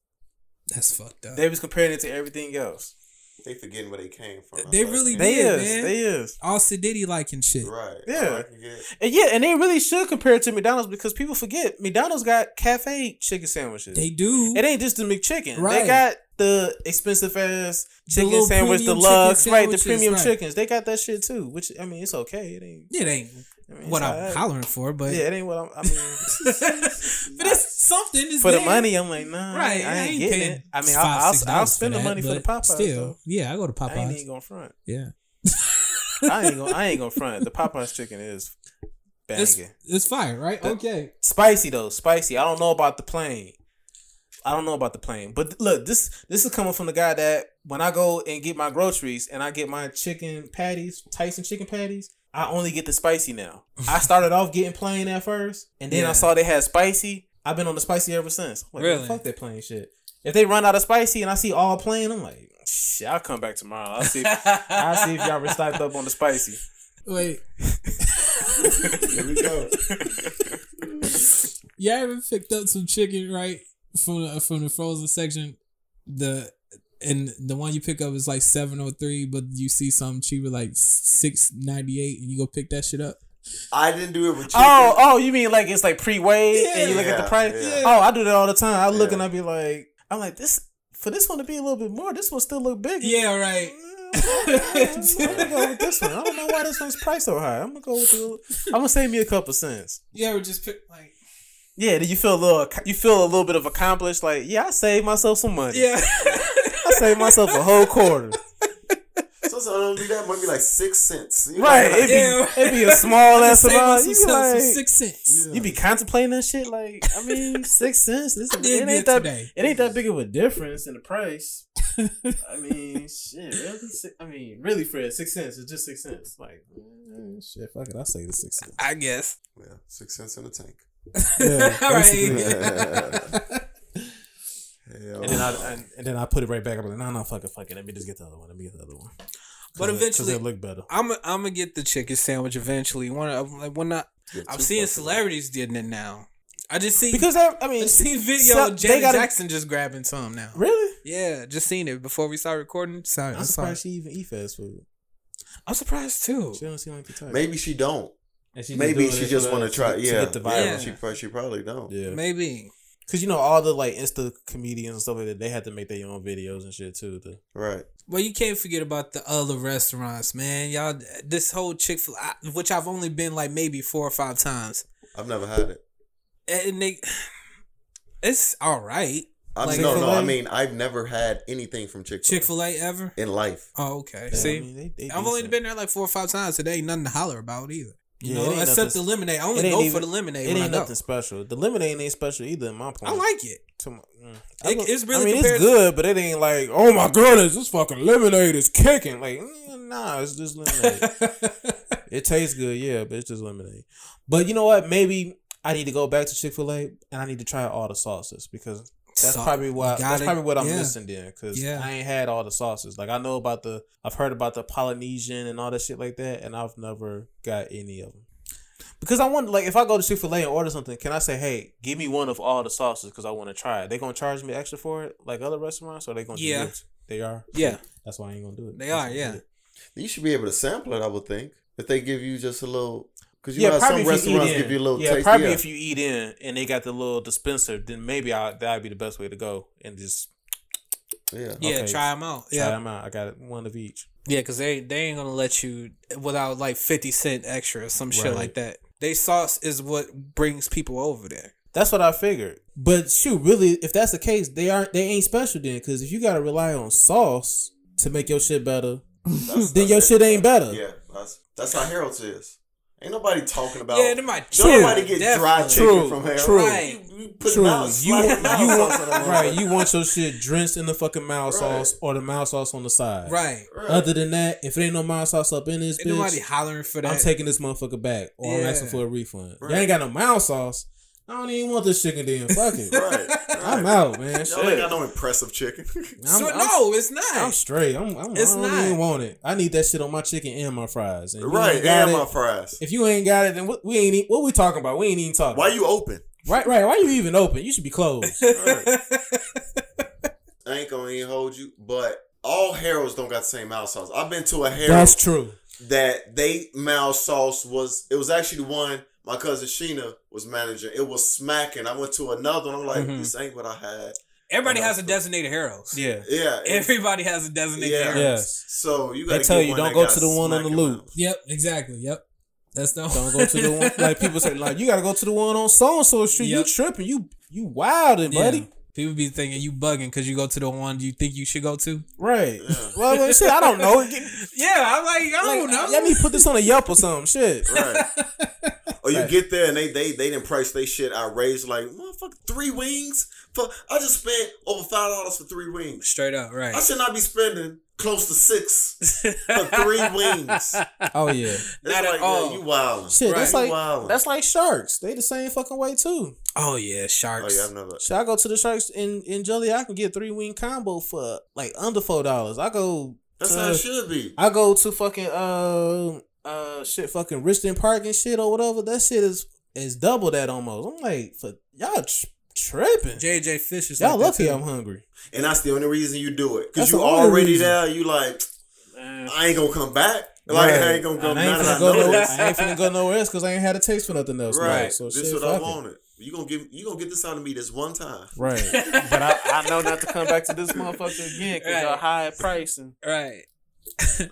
That's fucked up. They was comparing it to everything else. They forgetting where they came from. They That's really I They Yeah, is, man. they is. all Sididdy liking shit. Right. Yeah. I can get- And yeah, and they really should compare it to McDonald's because people forget McDonald's got cafe chicken sandwiches. They do. it ain't just the McChicken. Right. They got the expensive ass chicken little sandwich, premium deluxe, chicken right? The premium right. chickens. They got that shit too. Which I mean, it's okay. It ain't it ain't I mean, what I'm hollering for, but Yeah, it ain't what I'm. I mean, but it's something. It's for the money, I'm like, nah, right? I ain't, getting paying it. I mean, five, I'll, I'll, I'll spend for the money for the Popeyes. Still, though. yeah, I go to Popeyes. I ain't even gonna front. Yeah, I ain't gonna. I ain't gonna front. The Popeyes chicken is it's banging. it's fire, right? The- okay. Spicy though, spicy. I don't know about the plain. I don't know about the plain, but look, this this is coming from the guy that when I go and get my groceries and I get my chicken patties, Tyson chicken patties, I only get the spicy now. I started off getting plain at first, and then Yeah. I saw they had spicy. I've been on the spicy ever since. I'm like, Really? Fuck that plain shit. If they run out of spicy and I see all plain, I'm like, shit. I'll come back tomorrow. I'll see. I'll see if y'all restocked up on the spicy. Wait, Here we go. you ever picked up some chicken right from the, from the frozen section? The and the one you pick up is like seven oh three, but you see something cheaper like six ninety eight, and you go pick that shit up. I didn't do it with chicken. Oh, oh, you mean like it's like pre-weighed and you look at the price? yeah. Oh, I do that all the time. I look Yeah. and I be like, I'm like this for this one to be a little bit more. This one still look big. Yeah, right. I'm gonna go with this one. I don't know why this one's priced so high. I'm gonna go with the. I'm gonna save me a couple cents. Yeah, ever just pick like Yeah, then you feel a little. You feel a little bit of accomplished. Like, yeah, I saved myself some money. yeah. I saved myself a whole quarter. So it's do that might be like six cents. You know, Right. like- It'd be, Yeah. it'd be a small ass amount. You some be some like, six cents. You'd be contemplating that shit. Like, I mean, six cents. This, I did it ain't that. today. It ain't that big of a difference in the price. I mean, shit. Really? I mean, really, Fred, six cents. It's just six cents. Like, mm, shit. Fuck it. I'll say the six cents. I guess. yeah, six cents in the tank. Yeah, All basically. right. Hell. And then I and, and then I put it right back. I'm like, no, no, fuck it, fuck it. Let me just get the other one. Let me get the other one. But eventually- it look better. I'm i I'm gonna get the chicken sandwich eventually. One like when I I'm seeing celebrities getting it now. I just see Because that, I I mean, just seen video so- of Janet gotta- Jackson just grabbing some now. really. Yeah, just seen it before we start recording. Sorry, I'm I'm sorry. surprised she even eat fast food. I'm surprised too. She don't seem like the type. Maybe she don't. And she Maybe she just want to try. to Yeah, get the yeah. viral. Yeah. She, probably, she probably don't. Yeah, Maybe. Because you know all the like Insta comedians and stuff like that. They had to make their own videos and shit too. To, Right. Well, you can't forget about the other restaurants, man. Y'all, this whole Chick Fil, A, which I've only been like maybe four or five times, I've never had it. and they, it's all right. I Like mean, no, no. Chick-fil-A? I mean, I've never had anything from Chick Chick Fil A ever? in life. Oh, okay. Yeah, See, I mean, they- they I've only been there like four or five times. So there nothing to holler about either. You Yeah, know, except nothing- the lemonade. I only go even- for the lemonade It ain't nothing special. The lemonade ain't special either. In my point, I like it. To my, mm. It- I it's really I mean, it's good, but it ain't like, oh my goodness, this fucking lemonade is kicking. Like, mm, nah, it's just lemonade. it tastes good, yeah, but it's just lemonade. But you know what? Maybe I need to go back to Chick Fil A and I need to try all the sauces because that's So- probably why. you That's gotta- probably what I'm yeah. missing then because Yeah. I ain't had all the sauces. Like I know about the, I've heard about the Polynesian and all that shit like that, and I've never got any of them. Because I want, like, if I go to Chick Fil A and order something, can I say, "Hey, give me one of all the sauces because I want to try it"? They gonna charge me extra for it, like other restaurants, or they gonna? Yeah. do it? they are. Yeah. that's why I ain't gonna do it. They That's are, yeah. You should be able to sample it. I would think if they give you just a little. Because you Yeah, know probably some if you eat restaurants in. give you a little yeah, taste. probably yeah. if you eat in and they got the little dispenser, then maybe I that'd be the best way to go and just yeah. Yeah, Okay. try them out. try Yeah, them out. I got one of each. yeah, because they they ain't gonna let you without like fifty cent extra or some shit Right. like that. They sauce is what brings people over there. That's what I figured. But shoot, really, if that's the case, they aren't. They ain't special then, because if you gotta rely on sauce to make your shit better, That's- then that's your it. shit ain't better. Yeah, that's that's how Harold's is. Ain't nobody talking about. Yeah, they might Don't true, nobody get dry definitely. chicken True, from Harold. true. Right. You, you put True. mouse, You, want, you want, right. You want your shit drenched in the fucking mild Right. sauce or the mild sauce on the side. Right. Right. Other than that, if it ain't no mild sauce up in this Ain't nobody bitch, hollering for that. I'm taking this motherfucker back or I'm asking for a refund. Right. You ain't got no mild sauce. I don't even want this chicken then. Fuck it. Right. I'm out, man. Y'all ain't got no impressive chicken. I'm, so, I'm- no, it's not. I'm straight. I'm, I'm, It's I don't not. even want it. I need that shit on my chicken and my fries. And right. got And it- my fries. If you ain't got it, then what, we ain't. e- What we talking about? We ain't even talking. Why you open? Right, right. Why you even open? You should be closed. Right. I ain't gonna even hold you, but all Harold's don't got the same mouse sauce. I've been to a Harold That's true. that they mouse sauce was. It was actually the one my cousin Sheena was managing. It was smacking. I went to another one. I'm like, Mhm. this ain't what I had. Everybody has a designated Harold's. Yeah. Yeah. Everybody has a designated Yeah. Harold. Yes. So you They got tell you don't go to the one on the loop. Yep, exactly. Yep. That's the one. Don't go to the one like people say. Like you got to go to the one on so and so street. Yep. You tripping? You you wilding, Yeah. buddy. People be thinking you bugging because you go to the one you think you should go to. Right. Yeah. Well, well, shit. I don't know. Yeah, I'm like, I don't Like, know. Let me put this on a Yelp or something. Shit. Right. Or you Right. get there and they they they didn't price they shit outrageous like motherfucker three wings for I just spent over five dollars for three wings. Straight up, right. I should not be spending close to six for three wings. Oh yeah. It's Not at all. Yeah, you wildin'. Shit. That's Right. like Wildin'. that's like sharks. They the same fucking way too. Oh yeah, sharks. Oh sharks. yeah, I've never. Should I go to the sharks in in Jelly? I can get three wing combo for like under four dollars. I go. That's to, how it should be. I go to fucking uh uh shit fucking Richton Park and shit or whatever. That shit is is double that almost. I'm like for y'all tr- tripping. JJ Fish is Y'all like lucky I'm hungry. And that's the only reason you do it. Cause you the already reason. there, you like, I ain't gonna come back. Like Right. I ain't gonna go And I ain't finna go nowhere. I ain't finna go nowhere else because I ain't had a taste for nothing else. now. Right. So this shit, is what I fuck it. wanted. You gonna give you gonna get this out of me this one time. Right. but I, I know not to come back to this motherfucker again because Right. y'all high price and Right.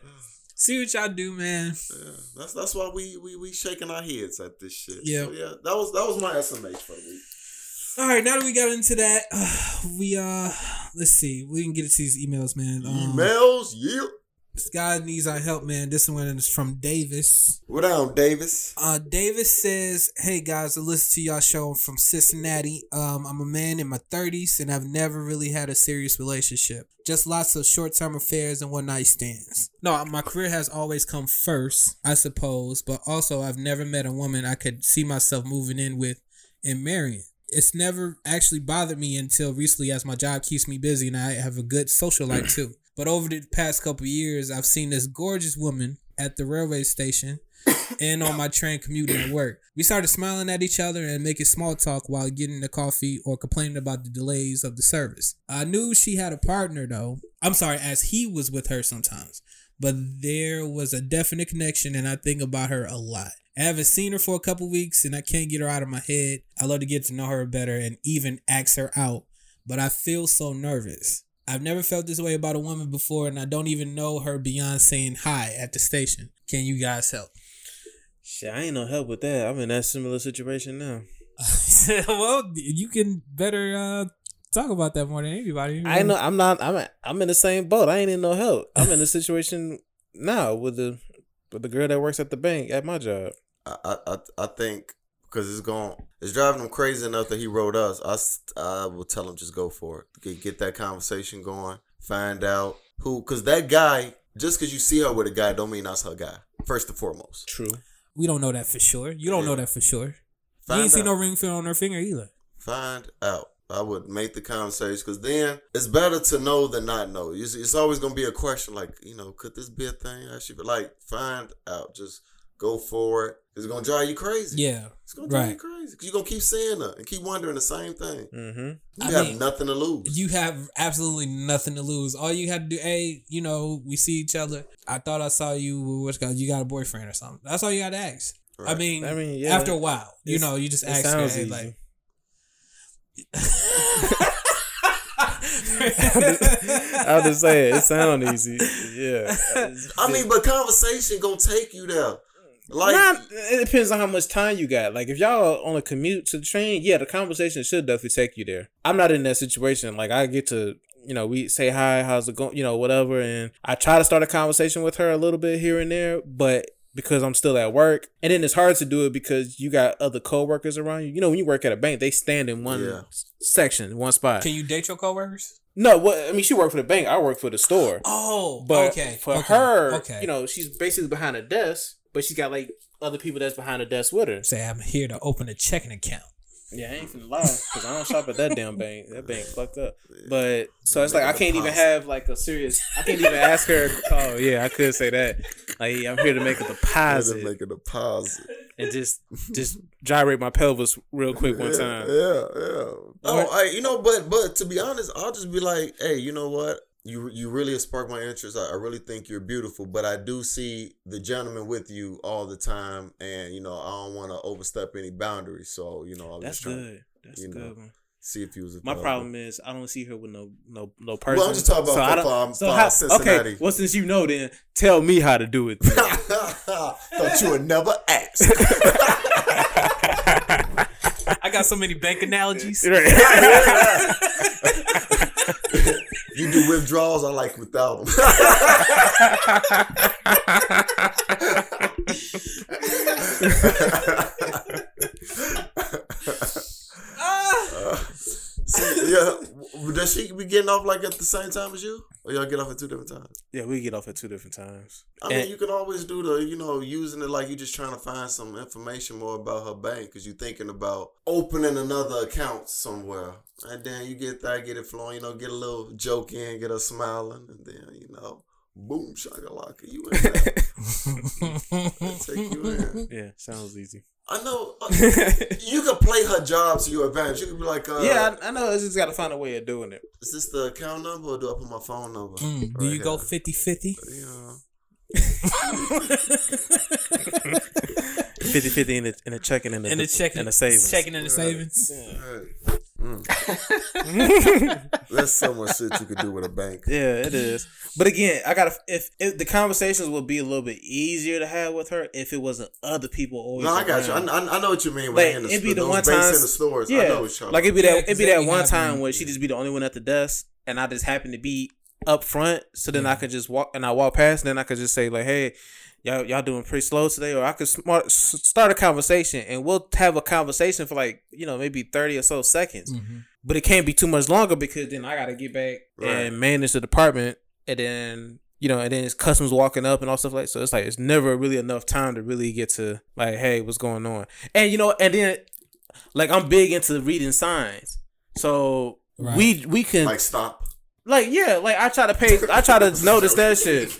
See what y'all do, man. Yeah, that's that's why we we we shaking our heads at this shit. Yeah. So, yeah. That was that was my SMH for the week. All right, now that we got into that, we uh, let's see, we can get into these emails, man. Um, Emails, yeah. This guy needs our help, man. This one is from Davis. What up, Davis? Uh, Davis says, "Hey guys, I listen to y'all show. I'm from Cincinnati. Um, I'm a man in my 30s, and I've never really had a serious relationship. Just lots of short-term affairs and one night stands. No, my career has always come first, I suppose, but also I've never met a woman I could see myself moving in with and marrying." It's never actually bothered me until recently, as my job keeps me busy and I have a good social life too. But over the past couple years, I've seen this gorgeous woman at the railway station and on my train commuting to work. We started smiling at each other and making small talk while getting the coffee or complaining about the delays of the service. I knew she had a partner though. I'm sorry, as he was with her sometimes. But there was a definite connection and I think about her a lot. I haven't seen her for a couple weeks and I can't get her out of my head. I love to get to know her better and even ask her out, but I feel so nervous. I've never felt this way about a woman before, and I don't even know her beyond saying hi at the station. Can you guys help? Shit, I ain't no help with that. I'm in that similar situation now. well, you can better uh, talk about that more than anybody. I know I'm not. I'm. I'm in the same boat. I ain't in no help. I'm in a situation now with the with the girl that works at the bank at my job. I I I, I think because it's going it's driving him crazy enough that he wrote us. I, I will tell him just go for it. Get, get that conversation going. Find out who because that guy. Just because you see her with a guy, don't mean that's her guy. First and foremost, True. We don't know that for sure. You don't know that for sure. you Find ain't see no ring finger on her finger either. find out. I would make the conversation because then it's better to know than not know. It's, it's always gonna be a question like, you know, could this be a thing? I should be like, find out. Just go for it. It's gonna drive you crazy. Yeah. It's gonna drive you crazy because you're gonna keep saying her and keep wondering the same thing. Mm-hmm. You I have mean, nothing to lose. You have absolutely nothing to lose. All you had to do, hey, you know, we see each other. I thought I saw you. What's called? You got a boyfriend or something? That's all you got to ask. I mean, I mean, yeah. after a while, you know, you just ask her, sounds hey, easy. like. I'll just say it. It sounds easy. Yeah. I mean, but conversation gonna take you there. Like, Not, it depends on how much time you got. Like if y'all are on a commute to the train, yeah, the conversation should definitely take you there. I'm not in that situation. Like I get to, you know, we say hi, how's it going, you know, whatever, and I try to start a conversation with her a little bit here and there, but because I'm still at work, and then it's hard to do it because you got other coworkers around you. You know, when you work at a bank, they stand in one Yeah. section, one spot. Can you date your coworkers? no, what I mean, she worked for the bank. I work for the store. Oh, But okay. for okay, her, okay. you know, she's basically behind a desk, but she's got like other people that's behind the desk with her. say I'm here to open a checking account. Yeah, I ain't finna lie, cause I don't shop at that damn bank. That bank fucked up. But so it's like I can't even have like a serious. I can't even ask her. Oh yeah, I could say that. Like I'm here to make a to deposit make a deposit. and just just gyrate my pelvis real quick one yeah, time. Yeah, yeah. Oh, I, you know, but but to be honest, I'll just be like, hey, you know what? You you really have sparked my interest. I, I really think you're beautiful, but I do see the gentleman with you all the time, and you know, I don't want to overstep any boundaries. So you know, I'm That's just trying good. That's you a know, good one. see if he was. My available. problem is I don't see her with no no no person. Well, I'm just talking about I for don't- so farm how- Cincinnati. Okay, well since you know, then tell me how to do it. then. Thought you would never ask. I got so many bank analogies. you do withdrawals. I like without them. Uh, see, yeah, does she be getting off like at the same time as you, or y'all get off at two different times? yeah, we get off at two different times. I mean, you can always do the, you know, using it like you're just trying to find some information more about her bank because you're thinking about opening another account somewhere. And then you get that, get it flowing, you know, get a little joke in, get her smiling, and then, you know, boom, shakalaka, you in there. Take you in. Yeah, sounds easy. I know uh, you could play her job to your advantage. You could be like, uh, yeah, I, I know. I just got to find a way of doing it. is this the account number or do I put my phone number? Mm, do right you go here? 50 50? You know. 50 50 in the, in the checking and the, In the checking, and the savings. checking in the savings. Right. Mm. There's so much shit you could do with a bank. Yeah, it is. But again, I gotta if, if the conversations would be a little bit easier to have with her if it wasn't other people always. No, I got you. I. I, I know what you mean. Like, When in the, it'd be the those one time- in the stores. I Yeah, know what you're like it'd be Yeah, it'd be that that one time where she just be the only one at the desk, and I just happen to be up front, so then I could just walk and I walk past, and then I could just say like, "Hey, y'all y'all doing pretty slow today," or I could smart, start a conversation, and we'll have a conversation for like you know maybe thirty or so seconds, Mhm. but it can't be too much longer because then I got to get back Right. and manage the department, and then. You know, and then it's customs walking up and all stuff like so. It's like it's never really enough time to really get to like, hey, what's going on? And you know, and then like I'm big into reading signs. So Right. we we can Like like, yeah, like I try to pay I try to notice that shit.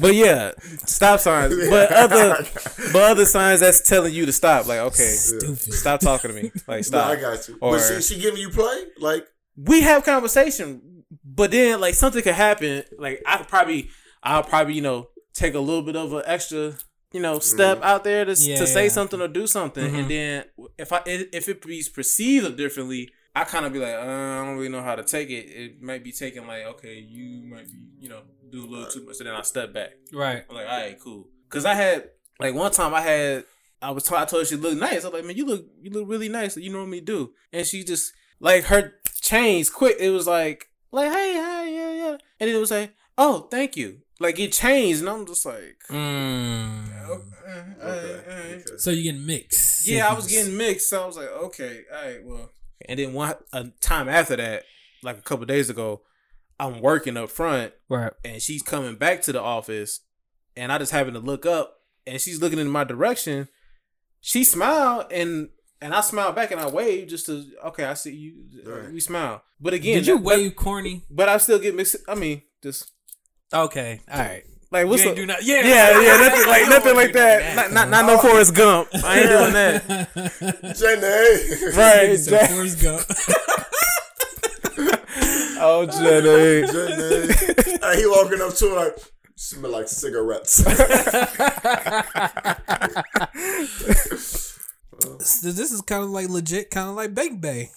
But yeah, stop signs. But other but other signs that's telling you to stop. Like, okay, Stupid. stop talking to me. Like No, stop. I got you. Or- but she, she giving you play? Like, we have conversation, but then like something could happen. Like I probably I'll probably, you know, take a little bit of an extra you know, step out there to, Yeah, to say yeah. something or do something, Mhm. and then if I if it be perceived differently, I kind of be like, uh, I don't really know how to take it. It might be taken like, okay, you might be, you know, do a little too much, and then I step back. Right. I'm like, all right, cool. Cause I had like one time I had I was told I told her she looked nice. I'm like, man, you look you look really nice. You normally do. And she just like her changed quick. It was like like hey hi yeah yeah, and then it was like oh thank you. Like it changed, and I'm just like, Mm. okay. uh. okay. So you getting mixed? yeah, I was getting mixed. So I was like, okay, all right, well. And then one a time after that, like a couple days ago, I'm working up front, right. and she's coming back to the office and I just happened to look up and she's looking in my direction. She smiled and and I smiled back and I waved just to okay, I see you. Right. We smile, but again, Did you that- wave corny? But, but I still get mixed. I mean, just Okay. All right. Like what's you up? ain't do not, yeah. yeah, yeah, nothing like nothing like do none of that. Not, not not no Forrest Gump. I ain't doing that. Jenny. Right, So Jack- Forrest Gump. Oh, Jenny. Jenny. Hey, he walking up to her like, smell like cigarettes. So this is kind of like legit, kind of like Bake Bay.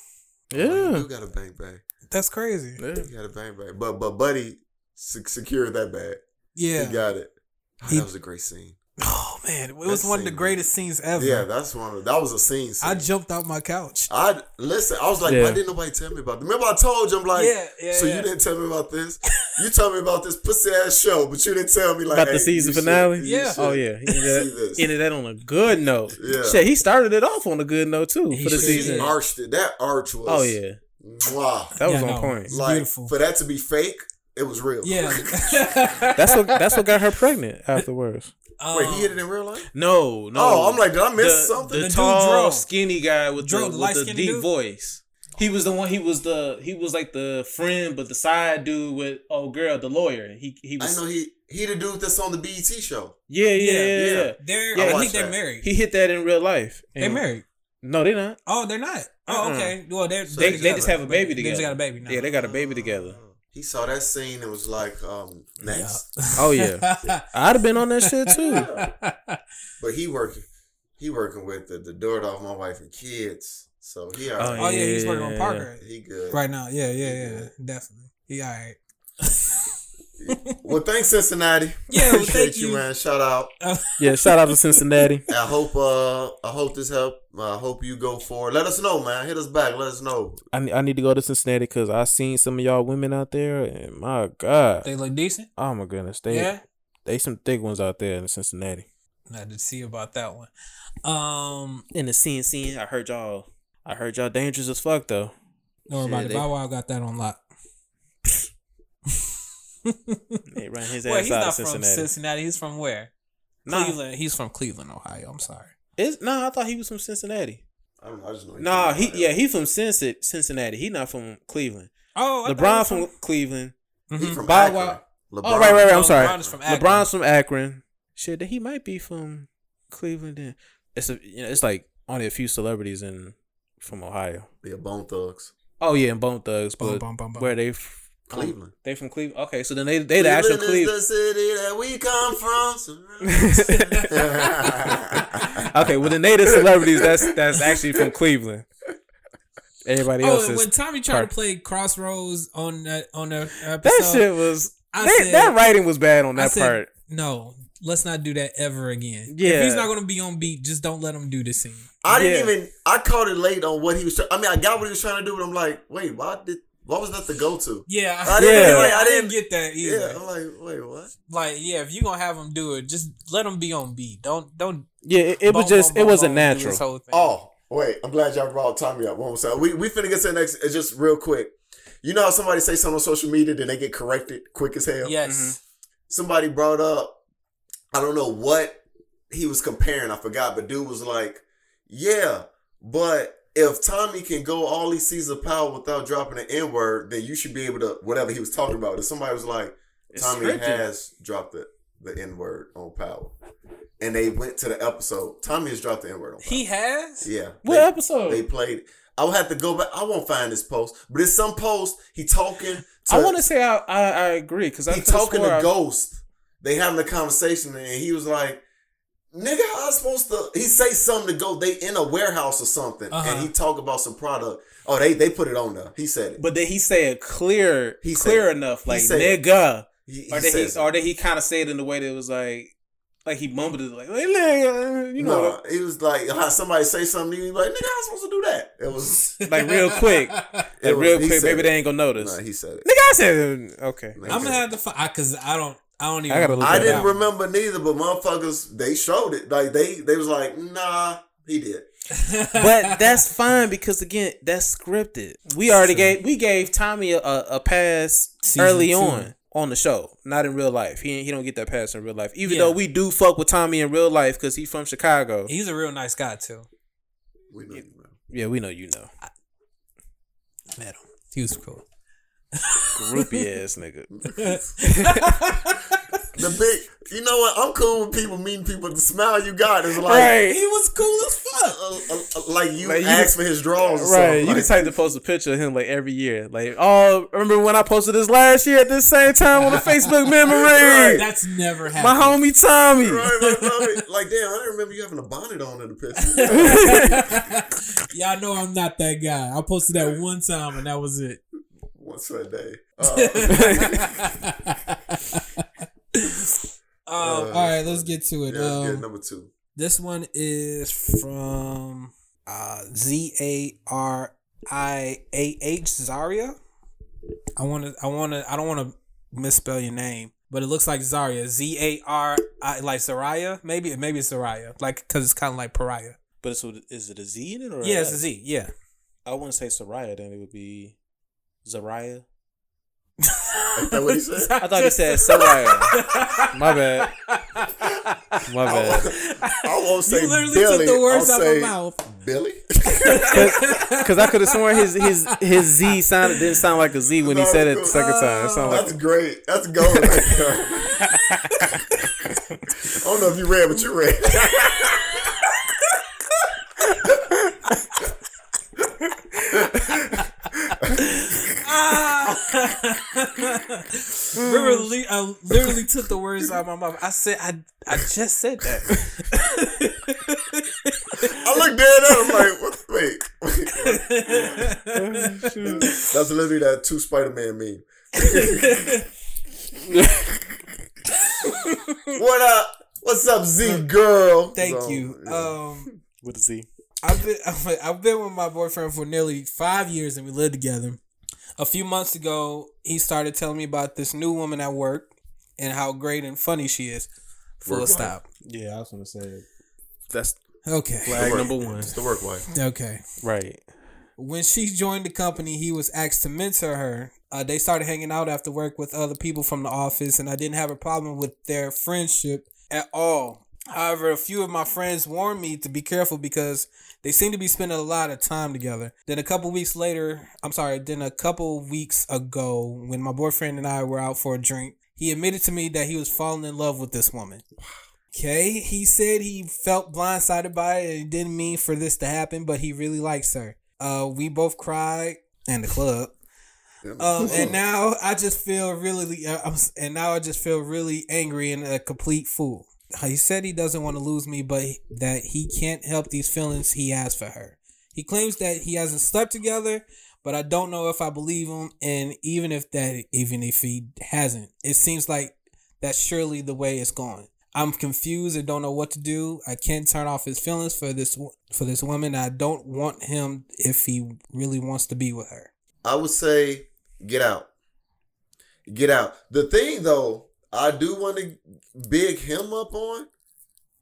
Yeah. You got a bang bang. That's crazy. Yeah. You got a bang bang. But but Buddy se- secured that bag. Yeah. He got it. Oh, He- that was a great scene. Oh man, it was That one of the scene, greatest scenes ever. Yeah, that's one of that was a scene. scene. I jumped out my couch. I listen. I was like, Yeah. why didn't nobody tell me about? This? Remember, I told you, I'm like, Yeah, yeah, So yeah. you didn't tell me about this. You told me about this pussy ass show, but you didn't tell me like About the season you should- finale? you Yeah. should Oh yeah, he see ended, this. ended that on a good note. Yeah. Shit, he started it off on a good note too He for the sure He season. did. arched it. That arch was. Oh yeah, Wow. that was Yeah, on no. point. Like beautiful. for that to be fake, it was real. Yeah. That's what that's what got her pregnant afterwards. Wait, Um, he hit it in real life? No, no. Oh, I'm like, did I miss the, something? The, The dude tall, Dro. skinny guy with Dro, the, the with the light-skinned deep dude? voice. He was the one. He was the. He was like the friend, but the side dude with oh girl, the lawyer. He he I was. know he he the dude that's on the BET show. Yeah, yeah, Yeah, yeah, yeah. yeah. They're, Yeah, I I think they're that. married. He hit that in real life. they're married. No, they're not. Oh, they're not. Oh, okay. Well, they're, So They, they're they just have a baby They together. just got a baby now. Yeah, they got a baby together. He saw that scene and was like, um, next. Oh yeah, I'd have been on that shit too. But he working, he working with the, the daughter of my wife and kids. So he all right. oh yeah, he's working on Yeah. Parker He good. right now. Yeah, yeah, yeah, definitely. He all right. Well, thanks Cincinnati. Yeah, well, appreciate thank you, you. man. Shout out. Yeah, shout out to Cincinnati. I hope uh I hope this help. I hope you go forward. Let us know, man. Hit us back. Let us know. I ne- I need to go to Cincinnati because I seen some of y'all women out there, and my God, They look decent. oh my goodness, they Yeah. they some thick ones out there in Cincinnati. I had to see about that one. Um, In the CNC, I heard y'all. I heard y'all dangerous as fuck though. don't worry about Shit, it. they- Bow Wow got that on lock. They ran his well, ass he's out not of from Cincinnati. Cincinnati. He's from where? Nah. Cleveland. He's from Cleveland, Ohio. I'm sorry. Is no, I thought he was from Cincinnati. I don't know. I just know. Nah, he yeah, he from Cincinnati. Cincinnati. He not from Cleveland. Oh, I LeBron he was from Cleveland. He Mhm. from Bow Akron. Wow. LeBron. Oh right, right, right. I'm Oh, sorry. LeBron is from Akron. LeBron's from Akron. Shit, he might be from Cleveland. Then it's a you know it's like only a few celebrities in from Ohio. Yeah, Bone Thugs. Oh yeah, and Bone Thugs, Bum, but bum, bum, bum. where they f- Cleveland. They from Cleveland. Okay, so then they they the actual Cleveland Cleveland. is the city that we come from. okay, well the native celebrities that's that's actually from Cleveland. Everybody Oh, else and is when Tommy tried part- to play Crossroads on that on that episode, that shit was I that, said- that writing was bad on I that said, part. No, let's not do that ever again. Yeah. if he's not gonna be on beat, just don't let him do the scene. I didn't even. I caught it late on what he was. Try- I mean, I got what he was trying to do, but I'm like, wait, why did? What was that the go to? Yeah, I didn't- yeah, like, I I didn't didn't- get that either. Yeah, I'm like, wait, what? Like, yeah, if you gonna have them do it, just let them be on beat. Don't don't. Yeah, it, it was just boom, it boom, wasn't boom, natural. whole thing. Oh, wait, I'm glad y'all brought Tommy up. One more time. We we finna get to the next. It's just real quick. You know how somebody say something on social media, then they get corrected quick as hell. yes, mm-hmm. Somebody brought up. I don't know what he was comparing. I forgot, but dude was like, "Yeah, but." If Tommy can go all these seasons of power without dropping an N word, then you should be able to whatever he was talking about. If somebody was like, Tommy has dropped the, the N word on Power. And they went to the episode. Tommy has dropped the N word on Power. he has. yeah. What they, episode? They played. I will have to go back. I won't find this post, but it's some post. He talking. To, I want to say I, I I agree because He talking to I- Ghost. They having a conversation, and he was like, "Nigga, how I supposed to?" He say something to go. They in a warehouse or something, Uh-huh. and he talk about some product. Oh, they they put it on there. He said it. But then he say it clear, He clear said- enough, he like said- nigga, he, he or did he, it. or did he kind of say it in the way that it was like, like he mumbled it, like, like, nigga, you know, no, he was like, how somebody say something, he was like, nigga, I was supposed to do that. It was, like real quick, like was- real quick. Maybe it. they ain't gonna notice. Nah, he said it. Nigga, I said it. okay. Nah, I'm gonna it. have to find because I don't. I don't even. I gotta look I didn't out. remember neither, but motherfuckers, they showed it. Like they, they was like, nah, he did. but that's fine because again, that's scripted. We already gave we gave Tommy a, a, a pass Season early two. on on the show, not in real life. He he don't get that pass in real life, even Yeah. though we do fuck with Tommy in real life because he's from Chicago. He's a real nice guy too. We know you, yeah, we know you know, Met him. He was cool. Groupie ass nigga. The big, you know what? I'm cool with people meeting people. The smile you got is like, Right. He was cool as fuck. uh, uh, uh, like you Like, you- asked for his draws. Or Right, something. you like, can type to post a picture of him like every year. Like, oh, remember when I posted this last year at this same time on the Facebook memory? That's never happened. My homie Tommy. Right, right, right. like damn, I didn't remember you having a bonnet on in the picture. Y'all know I'm not that guy. I posted that one time and that was it. Once a day. Uh, Um, all right, let's get to it. yeah, let's Um, number two. this one is from uh, Z A R I A H Zaria. I want to. I want to. I don't want to misspell your name, but it looks like Zaria. Z A R I like Zaraya. Maybe maybe it's Zaraya. Like because it's kind of like pariah. But it's, is it a Z in it or Yeah, it's a Z. Yeah. I wouldn't say Soraya, then it would be Zariah. Is that what he said? I thought he said Soraya. My bad. My bad. I won't say Billy. You literally Billy. took the words I'll out of my mouth. Billy. Because I could have sworn his his his Z sounded didn't sound like a Z when he said it the second time. It That's like great. That's gold right there. I don't know if you read, but you read. literally, I literally took the words out of my mouth. I said, I, I just said that. I looked dead at him like, what? Wait, wait. That's literally that two Spider Man meme. what up? What's up, Z girl? Thank So, you. yeah. Um, with a Z. I've been I've been with my boyfriend for nearly five years, and we lived together. A few months ago, he started telling me about this new woman at work and how great and funny she is. Full Work of wife. stop. Yeah, I was gonna say that's Okay. flag work- number one. It's the work wife. Okay. Right. When she joined the company, he was asked to mentor her. Uh, they started hanging out after work with other people from the office, and I didn't have a problem with their friendship at all. However, a few of my friends warned me to be careful because they seem to be spending a lot of time together. Then a couple weeks later, I'm sorry, then a couple weeks ago, when my boyfriend and I were out for a drink, he admitted to me that he was falling in love with this woman. Okay, he said he felt blindsided by it and didn't mean for this to happen, but he really likes her. Uh, we both cried in the club. Um, and now I just feel really, uh, I'm, and now I just feel really angry and a complete fool. He said he doesn't want to lose me, but that he can't help these feelings he has for her. He claims that he hasn't slept together, but I don't know if I believe him. And even if that, even if he hasn't, it seems like that's surely the way it's going. I'm confused and don't know what to do. I can't turn off his feelings for this for this woman. I don't want him if he really wants to be with her. I would say get out. Get out. The thing though, I do want to big him up on.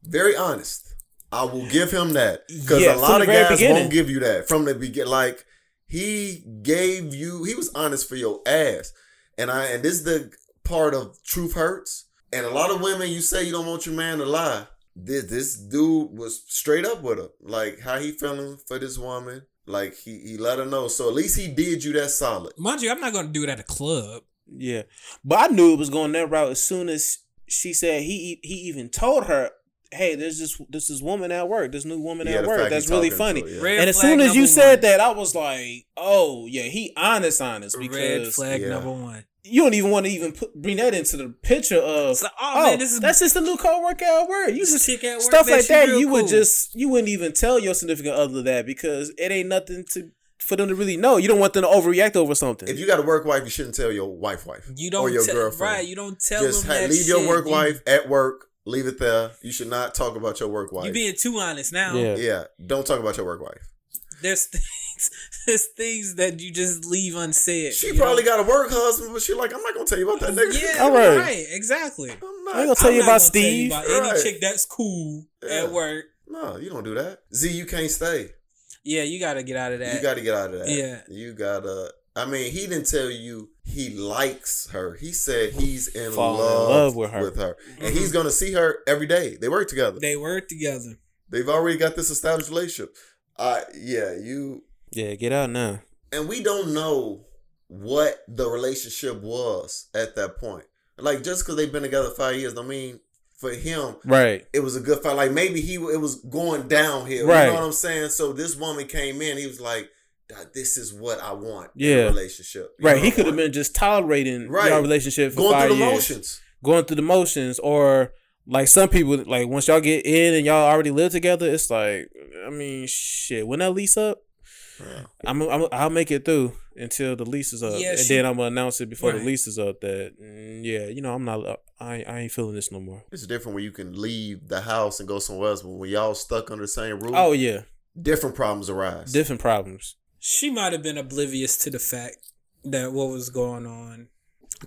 Very honest. I will give him that because Yeah, a lot of guys beginning. won't give you that from the beginning. Like he gave you, he was honest for your ass, and I and this is the part of truth hurts. And a lot of women, you say you don't want your man to lie. This this dude was straight up with her, like how he feeling for this woman. Like he he let her know. So at least he did you that solid. Mind you, I'm not gonna do it at a club. Yeah, but I knew it was going that route as soon as she said he he even told her, "Hey, there's this this this woman at work, this new woman Yeah, at work. That's really funny." to yeah. And as soon as you number said one. that, I was like, "Oh yeah, he honest, honest." Red Because flag Yeah. number one. you don't even want to even put, bring that into the picture of. Like, oh, oh, man, this is that's just a new coworker at work. You just chick at work, stuff man, like that. real You would just you wouldn't even tell your significant other that because it ain't nothing to for them to really know. You don't want them to overreact over something. If you got a work wife, you shouldn't tell your wife wife. you don't or your tell- girlfriend. right. You don't tell Just them ha- that leave your work You- wife at work. Leave it there. You should not talk about your work wife. You're being too honest now. Yeah. yeah, don't talk about your work wife. There's things, there's things that you just leave unsaid. She probably know? got a work husband, but she like, I'm not gonna tell you about that nigga. Yeah, All right. right. Exactly. I'm I ain't not. gonna tell I'm you about gonna Steve. Tell you about Right. any chick that's cool Yeah. at work. No, you don't do that. Z, you can't stay. Yeah, you got to get out of that. You got to get out of that. Yeah. You gotta. I mean, he didn't tell you he likes her. He said he's in, Fall in love, love with her. with her, and he's gonna see her every day. They work together. they work together. They've already got this established relationship. Uh yeah, you Yeah, get out now. and we don't know what the relationship was at that point. Like just because they've been together five years, I mean, for him, Right. it was a good fight. Like maybe he it was going downhill. Right. You know what I'm saying? So this woman came in, he was like, "This is what I want." in a Yeah. relationship. You Right. He could have been just tolerating Right. your relationship for going five through the years. motions. Going through the motions, or like some people, like once y'all get in and y'all already live together, it's like, I mean, shit. When that lease up, Yeah. I'm, I'm I'll make it through until the lease is up, Yeah, and she- then I'm gonna announce it before Right. the lease is up. That mm, yeah, you know, I'm not. uh, I I ain't feeling this no more. It's different when you can leave the house and go somewhere else, but when y'all stuck under the same roof, Oh yeah, different problems arise. different problems. She might have been oblivious to the fact that what was going on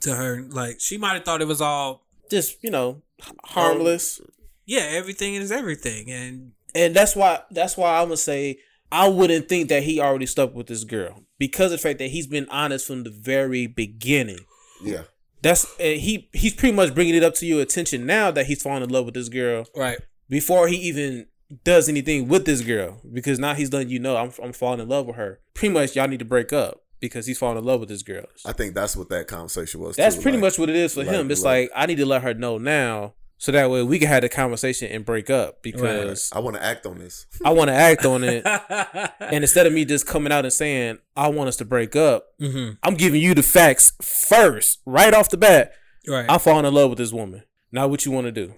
to her. Like she might have thought it was all Just you know, h- harmless. yeah, everything is everything, and and that's why that's why I'm gonna say I wouldn't think that he already stuck with this girl because of the fact that he's been honest from the very beginning. yeah. That's uh, he he's pretty much bringing it up to your attention now that he's falling in love with this girl right. before he even does anything with this girl because now he's letting you know I'm I'm falling in love with her. Pretty much y'all need to break up because he's falling in love with this girl. I think that's what that conversation was. That's too, pretty like- much what it is for like, him. It's look. like I need to let her know now so that way we can have the conversation and break up because I want to act on this. I want to act on it. And instead of me just coming out and saying, I want us to break up, hmm I'm giving you the facts first, right off the bat. Right. I'm falling in love with this woman. Now what you want to do?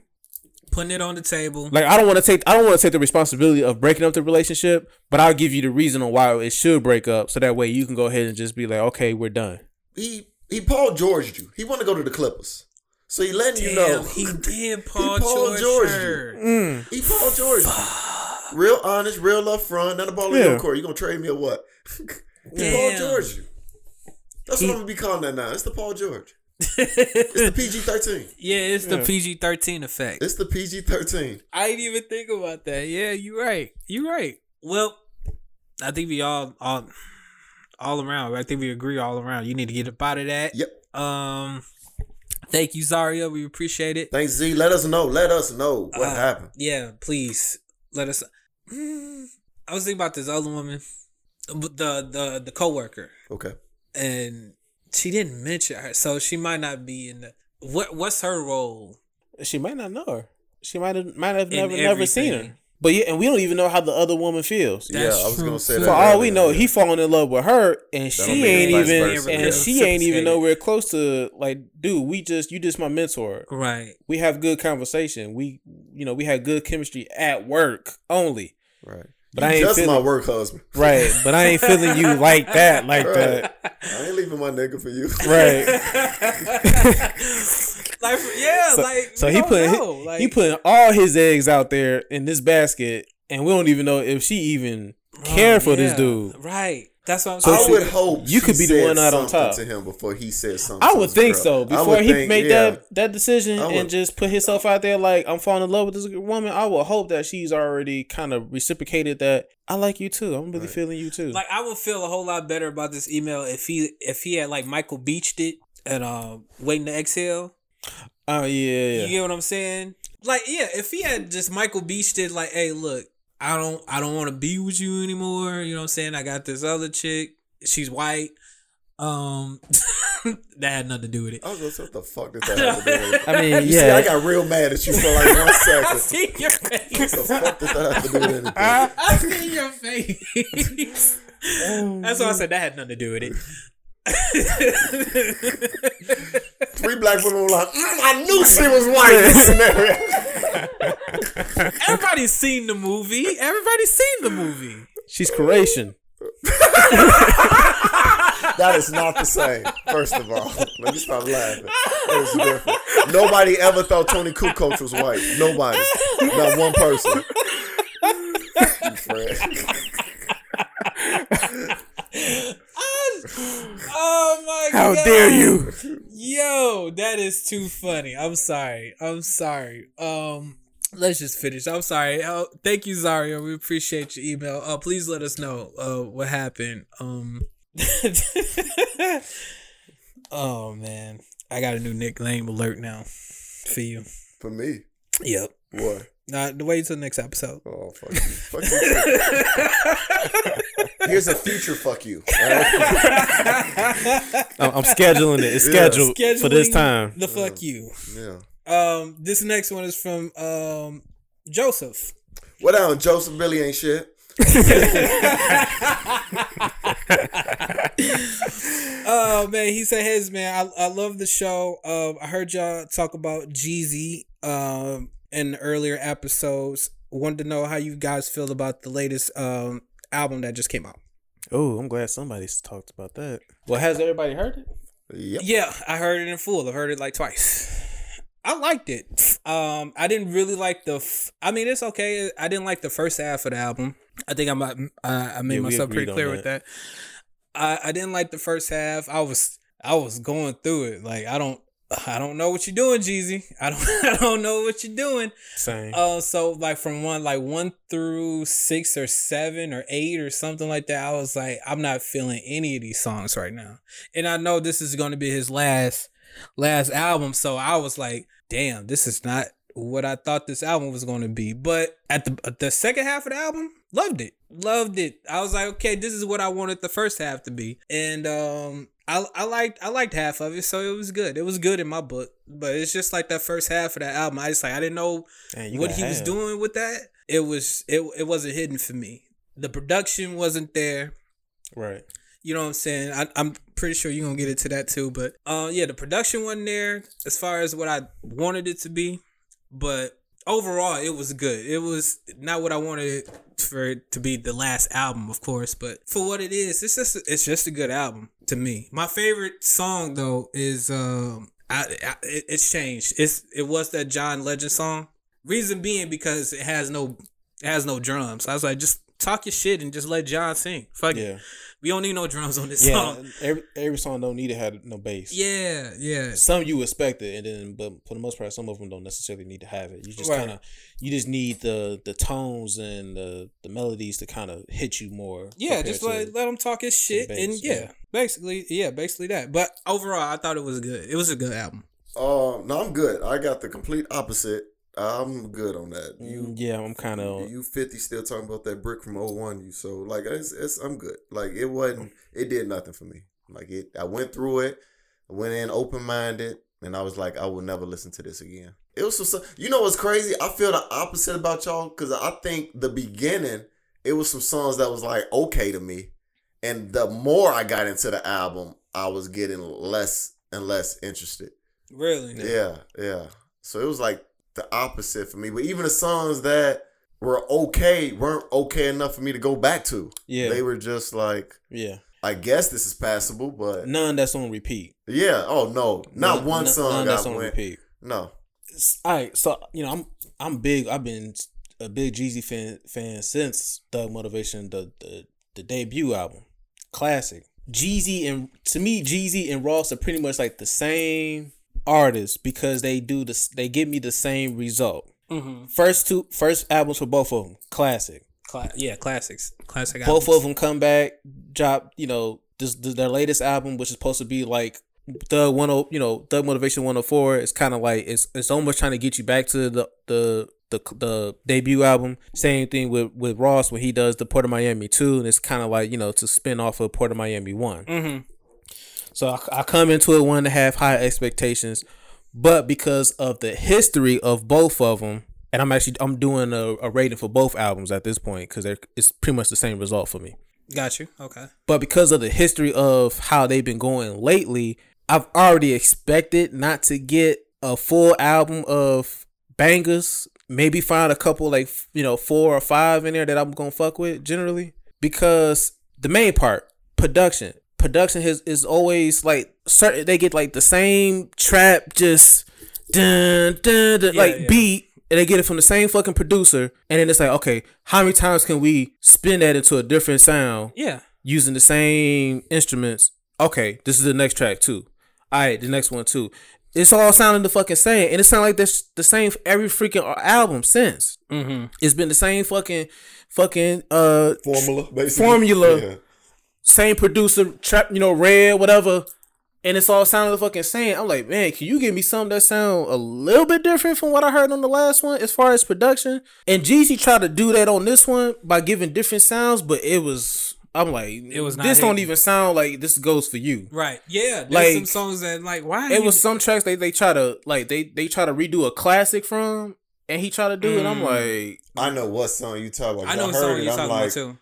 Putting it on the table. Like I don't want to take I don't want to take the responsibility of breaking up the relationship, but I'll give you the reason on why it should break up so that way you can go ahead and just be like, "Okay, we're done." He he Paul George you. He want to go to the Clippers, so he letting Damn, you know he did Paul, Paul George. George her. Mm. He Paul George. you. Real honest, real up front. None of ball in Yeah. your court. You gonna trade me or what? he Paul George you. That's He- what I'm gonna be calling that now. It's the Paul George. It's the PG thirteen. Yeah, it's the PG thirteen effect. It's the PG thirteen. I didn't even think about that. Yeah, you're right. You're right. Well, I think we all all all around. I think we agree all around. You need to get up out of that. Yep. Um, thank you, Zaria. We appreciate it. Thanks Z. Let us know. Let us know what Uh, happened. Yeah, please let us. Mm, I was thinking about this other woman, but the the the coworker, Okay. and she didn't mention her, so she might not be in the. What what's her role? She might not know her. She might have might have In never never seen her. But yeah, and we don't even know how the other woman feels. yeah, I was true, gonna say that. For all we know, yeah. he falling in love with her, and don't she ain't even, versa, and yeah. she ain't even Reciprocated. nowhere close to like, dude. We just you just my mentor. Right. We have good conversation. We, you know, we had good chemistry at work only. right. But You I ain't just feeling my work husband. right. But I ain't feeling you like that, like that. I ain't leaving my nigga for you. Right. like yeah, So, like so he put like, he putting all his eggs out there in this basket, and we don't even know if she even care oh, for this dude. Right. That's what I'm saying. So I saying. she- would hope you could be the one out on something top. to him before he said something. I would think girl. so. Before he think, made yeah. that that decision would- and just put himself out there like I'm falling in love with this woman, I would hope that she's already kind of reciprocated that I like you too. I'm really Right. feeling you too. like I would feel a whole lot better about this email if he if he had like Michael Beached it and um waiting to exhale. Oh yeah, You get what I'm saying? Like, yeah, if he had just Michael Beached it, like, hey, look, I don't I don't want to be with you anymore. You know what I'm saying? I got this other chick. She's white. Um that had nothing to do with it. I was gonna say, what the fuck did that have to do with it? I mean, You see, I got real mad at you for like one I see your What the fuck did that have to do with anything? I see your face. That's why I said that had nothing to do with it. Three black women were like, mm, I knew she was white in this scenario. Everybody's seen the movie. Everybody's seen the movie. She's Croatian. That is not the same. First of all, let me stop laughing. That is different. Nobody ever thought Toni Kukoc was white. Nobody. Not one person. You Oh my How god. dare you? Yo, that is too funny. I'm sorry. I'm sorry. Um let's just finish. I'm sorry. Uh, thank you Zario. We appreciate your email. Uh please let us know uh what happened. Um Oh man. I got a new nickname alert now for you. For me. Yep. What? Nah, The wait till the next episode. Oh, fuck you. Fuck you. Here's a future fuck you. I'm, I'm scheduling it. It's Yeah. scheduled for this time. The fuck you. Yeah. Um, this next one is from um Joseph. What down, Joseph Billy ain't shit. Oh man, he said his man. I, I love the show. Um, I heard y'all talk about Jeezy um in earlier episodes. Wanted to know how you guys feel about the latest um album that just came out. Oh, I'm glad somebody's talked about that. Well, has everybody heard it? Yep. Yeah, I heard it in full. I heard it like twice. I liked it. Um, I didn't really like the. F- I mean, it's okay. I didn't like the first half of the album. I think I'm. I, I made Yeah, myself pretty agreed on clear with that. I I didn't like the first half. I was I was going through it. Like I don't I don't know what you're doing, Jeezy. I don't I don't know what you're doing. Same. Uh, so like from one like one through six or seven or eight or something like that, I was like, I'm not feeling any of these songs right now. And I know this is gonna be his last last album, so I was like, damn, this is not what I thought this album was gonna be. But at the at the second half of the album, loved it. Loved it. I was like, okay, this is what I wanted the first half to be. And um I, I liked I liked half of it, so it was good. It was good in my book, but it's just like that first half of that album. I just like I didn't know Man, what he was doing with that, it was it it wasn't hidden for me. The production wasn't there. Right. You know what I'm saying? I, I'm pretty sure you're gonna get into that too. But uh, yeah, the production wasn't there as far as what I wanted it to be. But overall, it was good. It was not what I wanted for it to be the last album, of course. But for what it is, it's just it's just a good album to me. My favorite song though is um, I, I it, it's changed. It's it was that John Legend song. Reason being because it has no it has no drums. I was like, just talk your shit and just let John sing. Fuck it. We don't need no drums on this Yeah. song. Every every song don't need to have no bass. Yeah, yeah. Some you expect it, and then but for the most part, some of them don't necessarily need to have it. You just Right. kind of you just need the the tones and the the melodies to kind of hit you more. Yeah, compared just to- let, let him talk his shit bass, and yeah, yeah. basically, yeah, basically that. But overall, I thought it was good. It was a good album. Uh, no, I'm good. I got the complete opposite. I'm good on that. You Mm, yeah, I'm kind of you 50 still talking about that brick from 01 you so like it's, it's i'm good like it wasn't it did nothing for me like it i went through it I went in open-minded and i was like i will never listen to this again it was some you know what's crazy i feel the opposite about y'all because i think the beginning it was some songs that was like okay to me and the more i got into the album i was getting less and less interested Really? yeah, yeah. So it was like the opposite for me. But even the songs that were okay weren't okay enough for me to go back to. Yeah. They were just like, Yeah, I guess this is passable, but none that's on repeat. yeah. Oh no, not None- one none- song none that's on went. repeat. No, All right, so you know I'm I'm big. I've been a big Jeezy fan fan since Thug Motivation, the the, the debut album, classic. Jeezy and to me, Jeezy and Ross are pretty much like the same artists because they do this. They give me the same result. Mm-hmm. First two, first albums for both of them, classic. Cla- yeah, classics. Classic. Both albums. of them come back, drop. You know, this, this their latest album, which is supposed to be like the one oh, you know, Thug Motivation one hundred four. It's kind of like it's it's almost trying to get you back to the the the the debut album. Same thing with with Ross when he does the Port of Miami two, and it's kind of like you know to spin off of Port of Miami one. Mm-hmm. So I, I come into it one and a half high expectations, but because of the history of both of them, and I'm actually I'm doing a, a rating for both albums at this point because it's pretty much the same result for me. Got you. Okay. But because of the history of how they've been going lately, I've already expected not to get a full album of bangers. Maybe find a couple like you know four or five in there that I'm gonna fuck with generally because the main part production production has is always like certain they get like the same trap just dun dun, dun Yeah, like yeah. beat and they get it from the same fucking producer and then it's like okay how many times can we spin that into a different sound Yeah. using the same instruments. Okay, this is the next track too. All right, the next one too. It's all sounding the fucking same, and it sounds like this the same every freaking album since. Mm-hmm. It's been the same fucking fucking uh formula basically. Formula. Yeah. Same producer, trap, you know, red, whatever, and it's all sounding the fucking same. I'm like, man, can you give me something that sound a little bit different from what I heard on the last one as far as production? And Jeezy tried to do that on this one by giving different sounds, but it was. I'm like, It was not This don't even sound like this goes for you. Right. Yeah. There's Like, some songs that like why It you- was some tracks they they try to like they they try to redo a classic from, and he tried to do it. I'm Mm. like, I know what song you talk about. I know I what heard song it. you're I'm talking like, about too.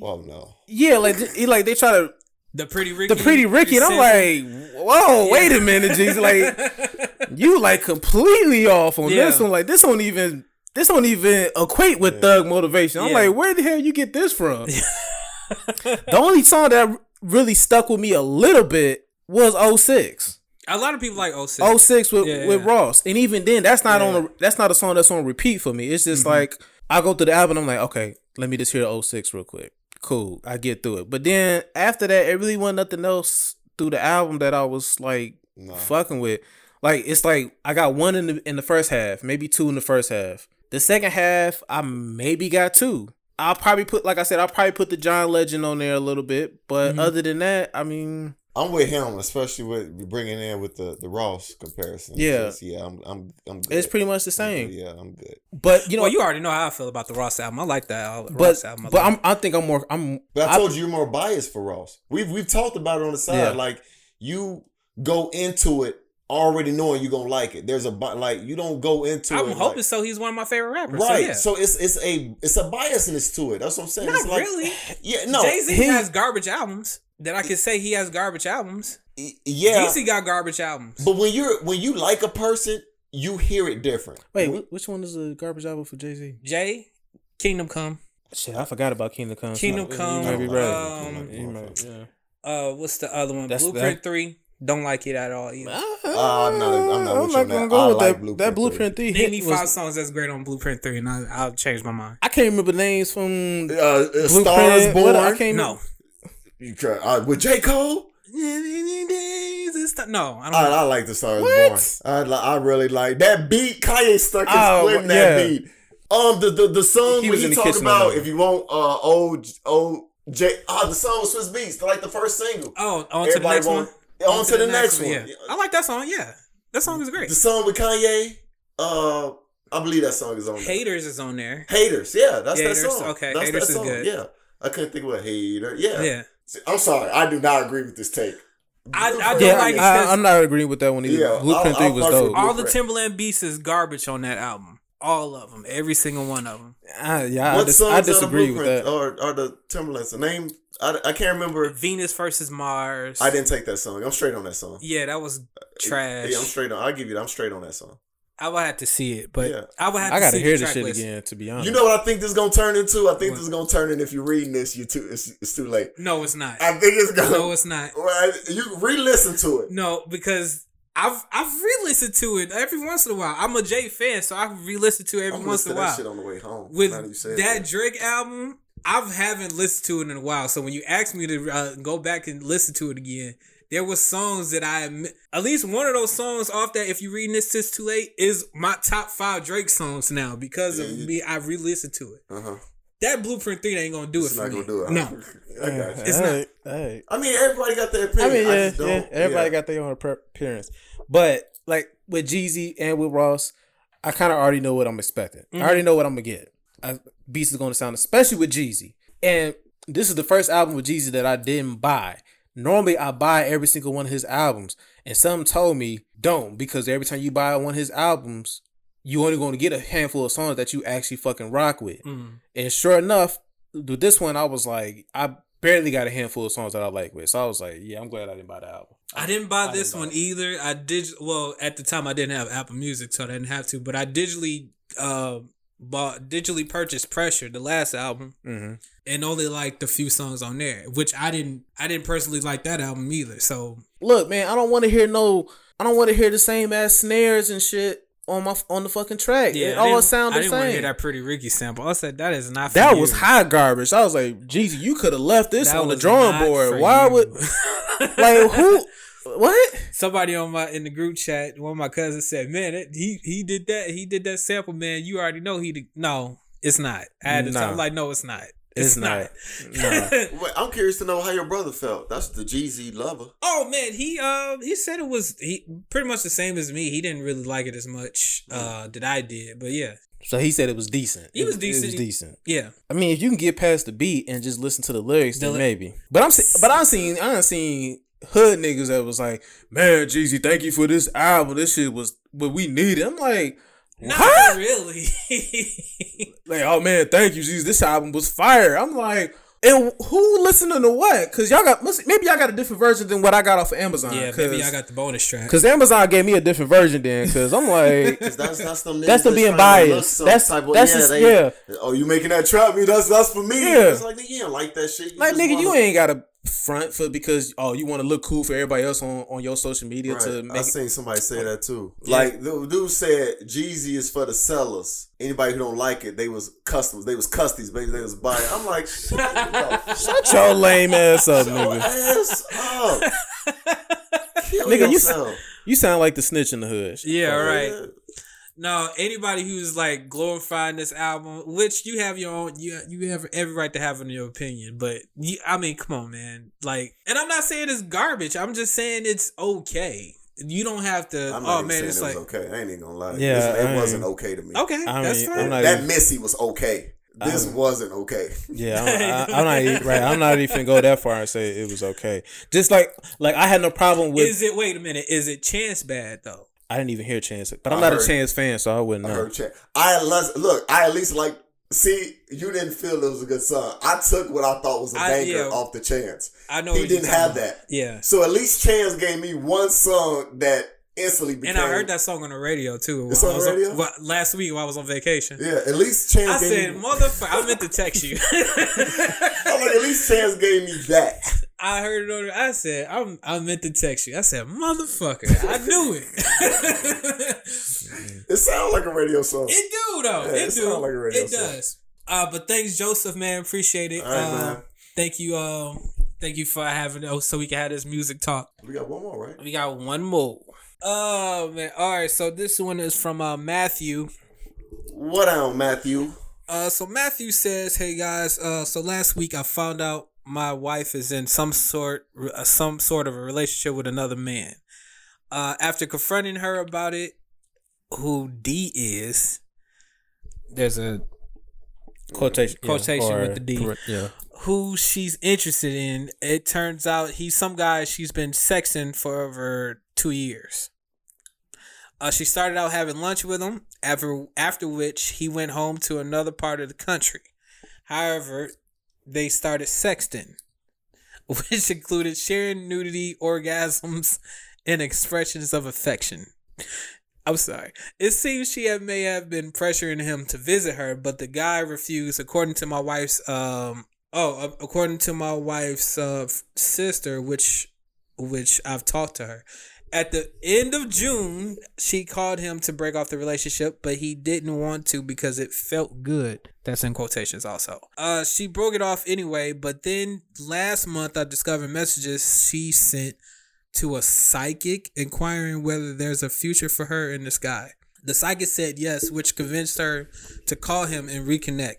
Well, no. yeah, like he like they try to The Pretty Ricky. the pretty Ricky, and I'm like, whoa, wait a minute, Jeezy, like you like completely off on Yeah. this one. Like this don't even this don't even equate with Thug Motivation. I'm Yeah. like, where the hell you get this from? the only song that really stuck with me a little bit was 06. a lot of people like 06. 06 with, Yeah, with yeah. Ross. And even then, that's not Yeah. Mm-hmm. on a, that's not a song that's on repeat for me. It's just like I go through the album, I'm like, okay, let me just hear 06 real quick. Cool. I get through it. But then after that, it really wasn't nothing else through the album that I was like No. fucking with. Like it's like I got one in the in the first half, maybe two in the first half. The second half, I maybe got two. I'll probably put, like I said, I'll probably put the John Legend on there a little bit. But Mm-hmm. other than that, I mean, I'm with him, especially with bringing in with the, the Ross comparison. Yeah. Just, yeah, I'm I'm I'm good. it's pretty much the I'm same. Yeah, I'm good. But you know, well, you already know how I feel about the Ross album. I like that al- but Ross album. a but lot. I'm I think I'm more I'm But I, I- told you you're more biased for Ross. We've we've talked about it on the side. Yeah. Like you go into it already knowing you're gonna like it. There's a like you don't go into I'm it. hoping like, so. He's one of my favorite rappers. right. So, So it's it's a it's a biasness to it. That's what I'm saying. yeah. it's not like, really. Yeah, no. Jay Z has garbage albums. That I can say he has garbage albums. yeah. DC got garbage albums. But when you're when you like a person, you hear it different. wait. wh- Which one is the garbage album for Jay Z? Jay, Kingdom Come. Shit, I forgot about Kingdom Come. Kingdom So, Come, You might be right. um, You might- yeah. Uh, what's the other one? That's- Blueprint that- Three. Don't like it at all either. Uh, I'm not- I'm not with you on that. I with like that. Blueprint that Blueprint Three Name me five was, songs that's great on Blueprint Three, and I, I'll change my mind. I can't remember names from Uh, uh, Blueprint. Stars Born. what- I can't No. You try, uh, with J Cole. No, I don't. I, I like the Stars What? Born. I li- I really like that beat. Kanye stuck his Oh, foot in that yeah. beat. Um, the the, the song He when was in he the talk about if you want uh old old J ah the song was Swizz Beatz like the first single. Oh, on to the Everybody next one. want- On to the next one. Yeah, I like that song. Yeah, that song is great. The song with Kanye. Uh, I believe that song is on there. Haters is on there. Haters. Yeah, that's Haters, that song. okay, that's Haters that is song. good. Yeah, I couldn't think of a hater. Yeah. Yeah, I'm sorry, I do not agree with this take. I, I don't Yeah, like it I, 'cause I'm not agreeing with that one either. Yeah, Blueprint I'll- Three was I'll fuck with dope. all the Timberland beats is garbage on that album. All of them, every single one of them. I, ah, yeah, I, dis- songs I disagree with that. Or are the Timberlands? The name I, I can't remember. Venus versus Mars. I didn't take that song. I'm straight on that song. Yeah, that was uh, trash. Yeah, I'm straight on. I'll give you that. I'm straight on that song. I would have to see it, but Yeah. I would have. I to gotta see hear the this shit list. again. To be honest, You know what I think this is gonna turn into? I think this is gonna turn in. If you're reading this, you too. It's, it's too late. No, it's not. I think it's gonna. no, it's not. Well, you re-listen to it. No, because I've I've re-listened to it every once in a while. I'm a Jay fan, so I re-listen to it every I'm once in to a that while. shit on the way home. With now you said that Drake album, I haven't listened to it in a while. So when you ask me to uh, go back and listen to it again, there was songs that I admit- at least one of those songs off that. If you reading this, it's too late. Is my top five Drake songs now because of Yeah, you- me. I re-listened to it. Uh huh. That Blueprint three ain't gonna do It's it for not me. gonna do it. No, I got you. It's not. Alright, alright. I mean, everybody got their I mean, yeah, just don't- yeah. Everybody yeah. got their own appearance, but like with Jeezy and with Ross, I kind of already know what I'm expecting. I already know what I'm gonna get. I, Beats is gonna sound, especially with Jeezy, and this is the first album with Jeezy that I didn't buy. Normally, I buy every single one of his albums, and some told me don't because every time you buy one of his albums, you only going to get a handful of songs that you actually fucking rock with. Mm. And sure enough, with this one, I was like, I barely got a handful of songs that I like with. So I was like, yeah, I'm glad I didn't buy the album. I didn't buy I this didn't buy one it. either. I did well at the time. I didn't have Apple Music, so I didn't have to. But I digitally uh bought digitally purchased Pressure, the last album, Mm-hmm. and only liked a few songs on there, which I didn't. I didn't personally like that album either. So Look, man, I don't want to hear no, I don't want to hear the same ass snares and shit on my on the fucking track. yeah, it all didn't- sound I didn't want to hear that Pretty Ricky sample. I said that is not. That you. was hot garbage. I was like, Jeezy, you could have left this That on the drawing board. Why you. would like who? What? somebody on my in the group chat? One of my cousins said, "Man, it, he he did that. He did that sample. Man, you already know he did. No, it's not. I had to Nah. tell him like, no, it's not. It's not. Nah. Wait, I'm curious to know how your brother felt. That's the Jeezy lover. Oh man, he uh he said it was he pretty much the same as me. He didn't really like it as much uh that I did, but yeah, So he said it was decent. He was decent. It was decent. yeah. I mean, if you can get past the beat and just listen to the lyrics, then The- maybe. But I'm, se- but I'm seeing, I'm seeing hood niggas that was like, man, Jeezy, thank you for this album. This shit was what we needed. I'm like, Not what? really. Like, oh man, thank you, Jeezy. This album was fire. I'm like, and who listening to what? Cause y'all got maybe y'all got a different version than what I got off of Amazon. yeah, cause, maybe I got the bonus track. Cause Amazon gave me a different version then. Cause I'm like, Cause that's that's them. That's niggas them being trying to look biased. That's- type of- that's yeah, just- they- yeah. Oh, you making that trap me? That's that's for me. Yeah. It's like nigga, you don't like that shit. like nigga, you wanna- ain't got to front for because oh you want to look cool for everybody else on, on your social media Right. to I make. seen somebody say that too. Yeah. Like the dude said, Jeezy is for the sellers. Anybody who don't like it, they was customers. They was custies, baby. They was buying. I'm like, shut the Shut your lame ass up, your nigga. ass up. Kill Nigga, you yourself. You sound like the snitch in the hood. yeah, Oh, right. yeah. No, anybody who's like glorifying this album, which you have your own, you you have every right to have in your opinion, but you, I mean, come on, man. Like, and I'm not saying it's garbage. I'm just saying it's okay. You don't have to. I'm oh not even man, saying it's it was like okay. I ain't even gonna lie. Yeah, This- it I wasn't okay to me. okay, I that's mean, fine. That even- Missy was okay. This I'm- wasn't okay. Yeah, I'm, I, I'm not even, right. I'm not even go that far and say it was okay. Just like like I had no problem with. is it? Wait a minute. Is it Chance bad though? I didn't even hear Chance, but I'm I not heard- a Chance fan, so I wouldn't know. I know. heard chat. I at least look. I at least like. See, you didn't feel it was a good song. I took what I thought was a I- banger yeah. off the Chance. I know He didn't have about. that. Yeah, So at least Chance gave me one song that instantly became. and I heard that song on the radio too. It's on I the was radio? while- last week while I was on vacation. Yeah, at least Chance. I gave said, me, motherfucker, I meant to text you. I'm like, at least Chance gave me that. I heard it on. I said, I'm, I meant to text you. I said, motherfucker, I knew it. It sounds like a radio song. it do though. Yeah, it it do. like a radio it song. does. Uh, but thanks, Joseph, man. Appreciate it. All right, uh, man. Thank you. Um, thank you for having us so we can have this music talk. We got one more, right? We got one more. Oh man! All right, so this one is from uh, Matthew. What on, Matthew? Uh, so Matthew says, "Hey guys, uh, so last week I found out my wife is in some sort, uh, some sort of a relationship with another man. Uh, after confronting her about it, who D is, there's a Quotation, yeah, Quotation or- with the D. Yeah. who she's interested in. It turns out he's some guy she's been sexing for over two years. Uh, she started out having lunch with him, after after which he went home to another part of the country. However, they started sexting, which included sharing nudity, orgasms, and expressions of affection. I'm sorry. It seems she had, may have been pressuring him to visit her, but the guy refused. According to my wife's um oh, uh, according to my wife's uh, sister, which which I've talked to her. At the end of June, she called him to break off the relationship, but he didn't want to because it felt good. That's in quotations also. Uh she broke it off anyway, but then last month I discovered messages she sent to a psychic inquiring whether there's a future for her in this guy. The psychic said yes, which convinced her to call him and reconnect.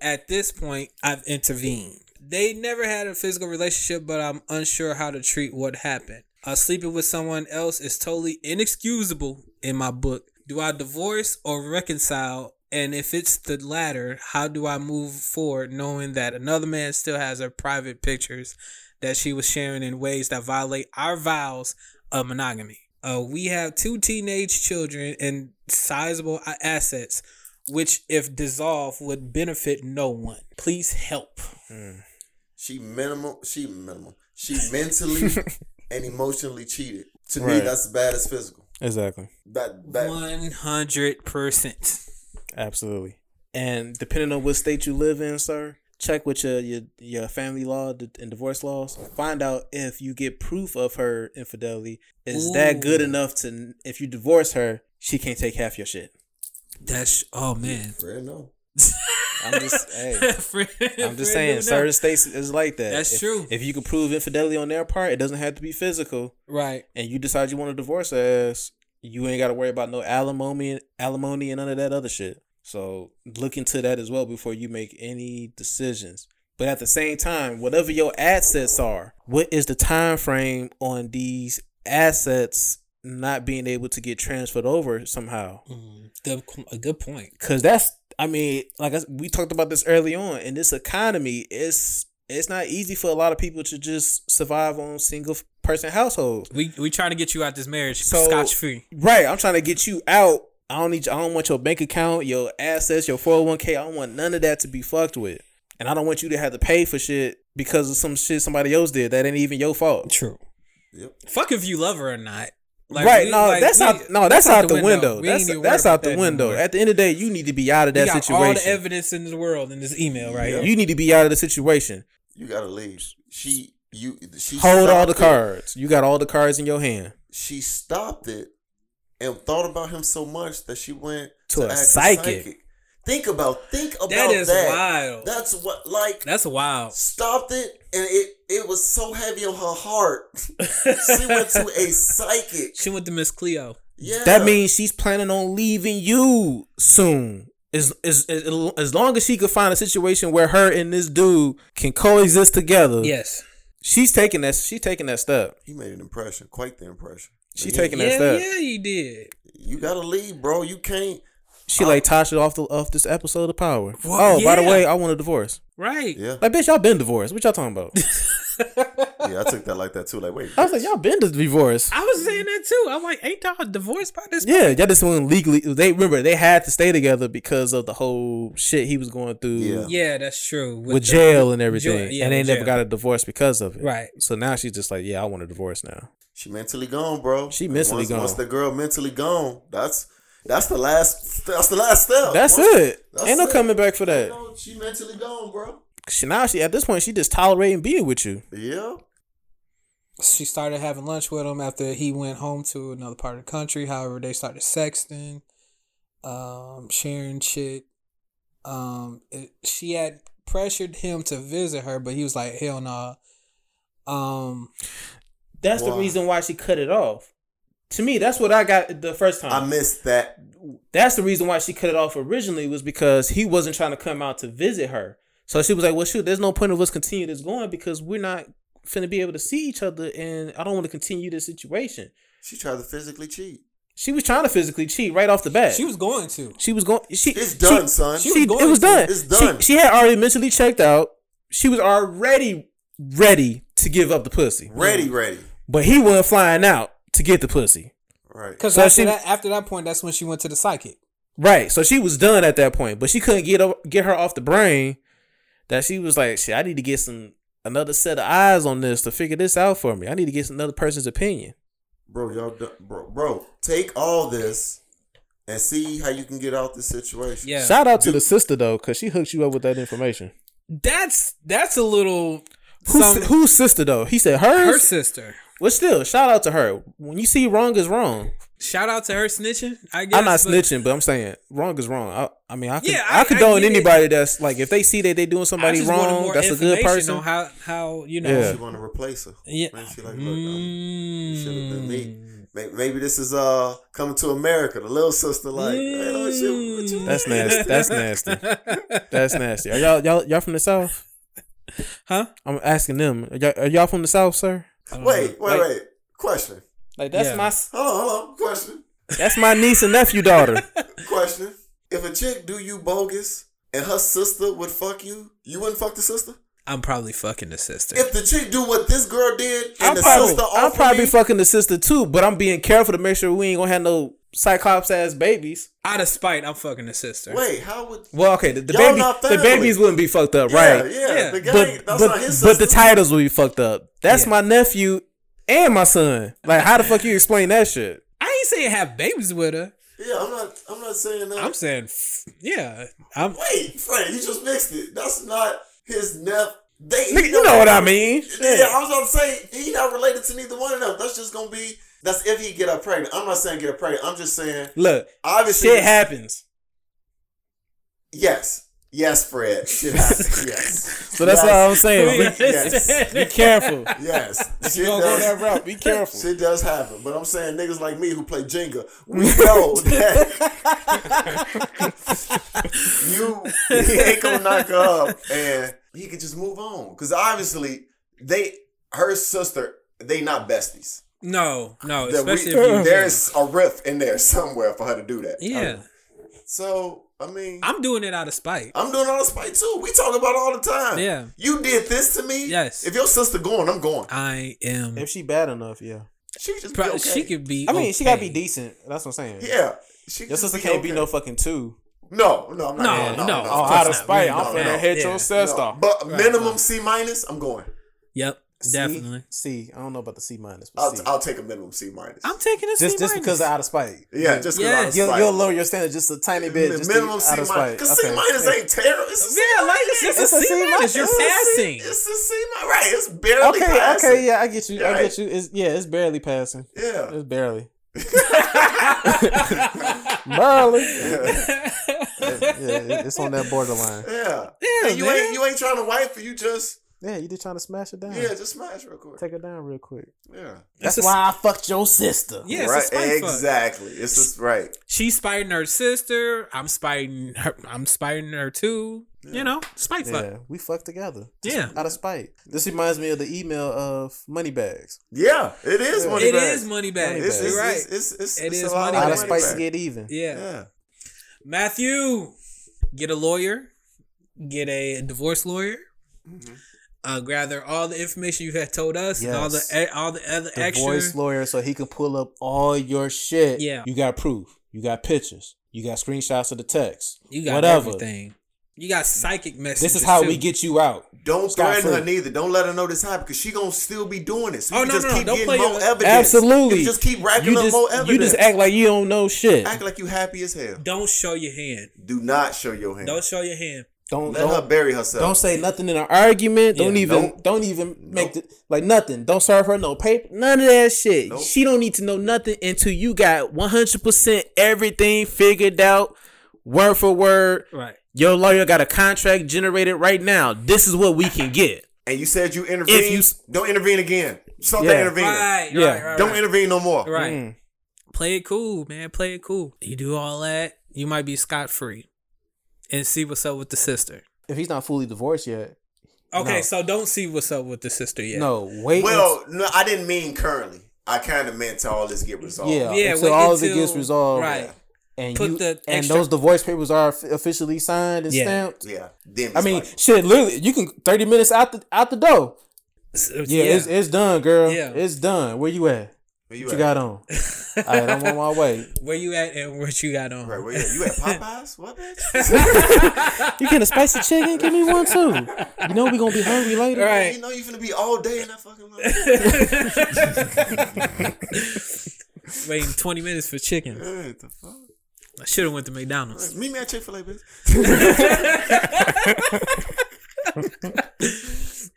At this point, I've intervened. They never had a physical relationship, but I'm unsure how to treat what happened. Uh, sleeping with someone else is totally inexcusable in my book. Do I divorce or reconcile? And if it's the latter, how do I move forward knowing that another man still has her private pictures that she was sharing in ways that violate our vows of monogamy? Uh, we have two teenage children and sizable assets, which, if dissolved, would benefit no one. Please help. She minimal. She minimal. She mentally and emotionally cheated. To me, that's as bad as physical. Exactly. That that One hundred percent. Absolutely. And depending on what state you live in, sir, check with your your, your family law and divorce laws. Find out if you get proof of her infidelity. Is that good enough to if you divorce her, she can't take half your shit. That's oh man. Fred no. I'm just hey. I'm I'm just saying, certain states is like that. That's If- true. If you can prove infidelity on their part, it doesn't have to be physical. Right. And you decide you want to divorce ass, you ain't got to worry about no alimony, alimony, and none of that other shit. So look into that as well before you make any decisions. But at the same time, whatever your assets are, what is the time frame on these assets not being able to get transferred over somehow? Mm, good, a good point. Cause that's, I mean, like I, s- we talked about this early on. In this economy, it's it's not easy for a lot of people to just survive on single person households. We we trying to get you out this marriage So- scotch free. Right, I'm trying to get you out. I don't need. I don't want your bank account, your assets, your 401k. I don't want none of that to be fucked with, and I don't want you to have to pay for shit because of some shit somebody else did that ain't even your fault. True. Yep. Fuck if you love her or not. Right? we- no, like, that's we- out. No, that's, out, the window. We ain't That's that's out about the window. anymore. At the end of the day, you need to be out of We that got situation. all the evidence in the world in this email right here. you need to be out of the situation. You gotta leave. She you she Hold all the it. cards. You got all the cards in your hand. She stopped it and thought about him so much that she went To to, a ask psychic. Think about think about that is that. wild. That's what like That's wild. stopped it and it it was so heavy on her heart. she went to a psychic. She went to Miss Cleo. Yeah. That means she's planning on leaving you soon. As, as, as, as long as she could find a situation where her and this dude can coexist together, Yes. she's taking that. She's taking that step. he made an impression, quite the impression. She's Yeah. taking that Yeah, step. yeah, you did. You gotta leave, bro. You can't. She like Tasha off the off this episode of Power. Well, oh, by the way, I want a divorce. Right. Yeah, Like, bitch, y'all been divorced. What y'all talking about? yeah. I took that like that too. Like, wait. I was like, y'all been divorced. I was saying that too. I'm like, ain't y'all divorced by this? Yeah, y'all just went legally. They remember they had to stay together because of the whole shit he was going through. Yeah. Yeah, that's true. with, the- jail and everything, jail- yeah, and they never jail. got a divorce because of it. Right. So now she's just like, yeah, I want a divorce now. She mentally gone, bro. She mentally once, gone. Once the girl mentally gone, that's that's the last. That's the last step. That's Once- it. that's Ain't no it. coming back for that. No, she mentally gone, bro. She now she at this point she just tolerating being with you. Yeah. She started having lunch with him after he went home to another part of the country. However, they started sexting, um, sharing shit. Um, it, she had pressured him to visit her, but he was like, "Hell no." Um, That's the reason why she cut it off. To me, that's what I got the first time. I missed that. that's the reason why she cut it off originally was because he wasn't trying to come out to visit her. So she was like, "Well, shoot, there's no point of us continuing this going because we're not finna be able to see each other, and I don't want to continue this situation." She tried to physically cheat. She was trying to physically cheat right off the bat. she was going to. She was going. She It's done, she- son. she She, was going it was to. done. It's done. She, she had already mentally checked out. She was already ready to give up the pussy, Ready, ready. but he wasn't flying out to get the pussy. Right. Because So after she- that, after that point, that's when she went to the psychic. Right. So she was done at that point, but she couldn't get o- get her off the brain. That she was like, shit, I need to get some another set of eyes on this to figure this out for me. I need to get another person's opinion. Bro, y'all done, bro, bro, take all this and see how you can get out the situation. Yeah, Shout out to the sister though, cause she hooked you up with that information. that's that's a little. Who's, Some, whose sister though? He said hers. her sister. Well, still, shout out to her. When you see wrong is wrong. Shout out to her snitching. I guess I'm not but- snitching, but I'm saying wrong is wrong. I, I mean, I could, Yeah, I, I- I condone get anybody that's like if they see that they doing I somebody wrong, that's a good information person. on how how you know. Yeah. She want to replace her. Yeah. Maybe she like, look, um, should have been me. Mm. Maybe, maybe this is uh coming to America. The little sister like, hey, what you, what you That's nasty. That's nasty. That's nasty. Are y'all y'all y'all from the south? Huh? I'm asking them. Are y'all, are y'all from the south, sir? Uh, wait, wait, Like- wait. Question. Like that's Yeah. my Hold on, hold on. Question. that's my niece and nephew daughter. Question. If a chick do you bogus and her sister would fuck you, you wouldn't fuck the sister? I'm probably fucking the sister. If the chick do what this girl did and I'm the probably, sister I'm probably me, fucking the sister too, but I'm being careful to make sure we ain't gonna have no cyclops ass babies. Out of spite, I'm fucking the sister. wait, how would Well, okay, the, the baby, the babies wouldn't be fucked up, yeah, right? Yeah, Yeah. The guy, But that's but, not his but the titles will be fucked up. That's Yeah. my nephew and my son. Like, how the fuck you explain that shit? I ain't saying have babies with her. Yeah, I'm not. I'm not saying that. I'm saying, yeah. I'm Wait, Frank, you just mixed it. That's not his nephew. They, Nigga, you don't- know what I mean? Yeah, I was about to say he not related to neither one of them. That's just gonna be. That's if he get her pregnant. I'm not saying get her pregnant. I'm just saying Look, obviously. shit happens. Yes, yes, Fred. Shit happens. Yes. So that's Yes. all I'm saying. Be, Yes. be careful. Yes. Shit You gonna go that route? Be careful. Shit does happen, but I'm saying niggas like me who play Jenga, we know that you he ain't gonna knock her up, and he could just move on. Because obviously, they her sister, they not besties. No, no, That we- especially if you. there's a rift in there somewhere for her to do that. Yeah, um, So I mean, I'm doing it out of spite. I'm doing out of spite too. We talk about it all the time. Yeah. You did this to me. Yes. If your sister going, I'm going. I am. If she bad enough, yeah. She could just Pro- be okay. She could be. I mean, she gotta be decent. That's what I'm saying. Yeah. She Your sister be can't be no fucking two. No, no, I'm not. No, going. no, of oh, out of spite, No, I'm no, finna no. hit yeah. your sister. No. But Right. minimum C minus, I'm going. Yep, C? definitely. C. I don't know about the C minus, but I'll, C. I'll take a minimum C minus. I'm taking a just C just because of minus. out of spite. yeah, just because Yes. out You'll, of you'll spite. lower your standard just a tiny bit. Just minimum C minus. spite. Because C minus ain't terrible. It's a C Yeah, like minus. it's just It's a a C C minus. minus. You're It's a C- passing. It's a C minus. Right. It's barely Okay, passing. okay, yeah, I get you. I get you. It's yeah, it's barely passing. Yeah. It's barely. barely. yeah, it's on that borderline. Yeah. Yeah, you man. ain't you ain't trying to wipe, her. You just Yeah, you just trying to smash it down. yeah, just smash real quick. Take it down real quick. Yeah. That's, That's a- why I fucked your sister. Yeah, it's a right. spite fuck. Exactly. It's just right. She's spiting her sister. I'm spiting her. I'm spiting her too. You know, spite fuck. Yeah, we fucked together. Just Yeah. out of spite. This reminds me of the email of money bags. Yeah. It is Yeah. money It bags. is money bags. Money It's, bags. it's, You're right. it's, it's, it's, It it's is a lot money of Out of money spite to get even. yeah. Yeah. Matthew, get a lawyer. Get a divorce lawyer. Mm-hmm. Uh, gather all the information you had told us and all the Yes. all the other The extra. voice lawyer so he can pull up all your shit. Yeah. You got proof. You got pictures. You got screenshots of the text. You got whatever. everything. You got psychic messages. This is how too. we get you out. Don't Scot threaten her free. neither. Don't let her know this happened because she gonna still be doing it. So Oh, you no, just no, no. keep Don't getting play more your- evidence. Absolutely. You just keep racking You up just, more evidence. you just act like you don't know shit. Act like you happy as hell. Don't show your hand. Do not show your hand. Don't show your hand. Don't Let her don't, bury herself. don't say nothing in an argument. Don't Yeah, even nope. don't even make Nope. the, like nothing. Don't serve her no paper. None of that shit. Nope. She don't need to know nothing until you got one hundred percent everything figured out, word for word. Right. Your lawyer got a contract generated right now. This is what we can get. and you said you intervene. If you don't intervene again. Stop Yeah. that intervening. Right. Yeah. Right. Right. Don't right. intervene no more. Right. Mm. Play it cool, man. Play it cool. You do all that, you might be scot free. And see what's up with the sister. If he's not fully divorced yet, Okay, No. so don't see what's up with the sister yet. no. Wait. Well, no, I didn't mean currently. I kind of meant to all this get resolved. yeah, Yeah, until wait all of it gets resolved, right. And Put you, the and those divorce papers are officially signed and Yeah. stamped. Yeah. Then I mean, like, shit. Literally, you can thirty minutes out the out the door. So, Yeah, It's, it's done, girl. Yeah. It's done. Where you at? Where you What at? you got on? All right, I'm on my way. where you at and what you got on. Right, where you at? You at Popeyes? What, bitch? You getting a spicy chicken? Give me one too. You know we gonna be hungry later. Right. You know you finna be all day in that fucking line. Waiting 20 minutes for chicken. What the fuck? I should have went to McDonald's. Meet me at Chick Fil A, bitch.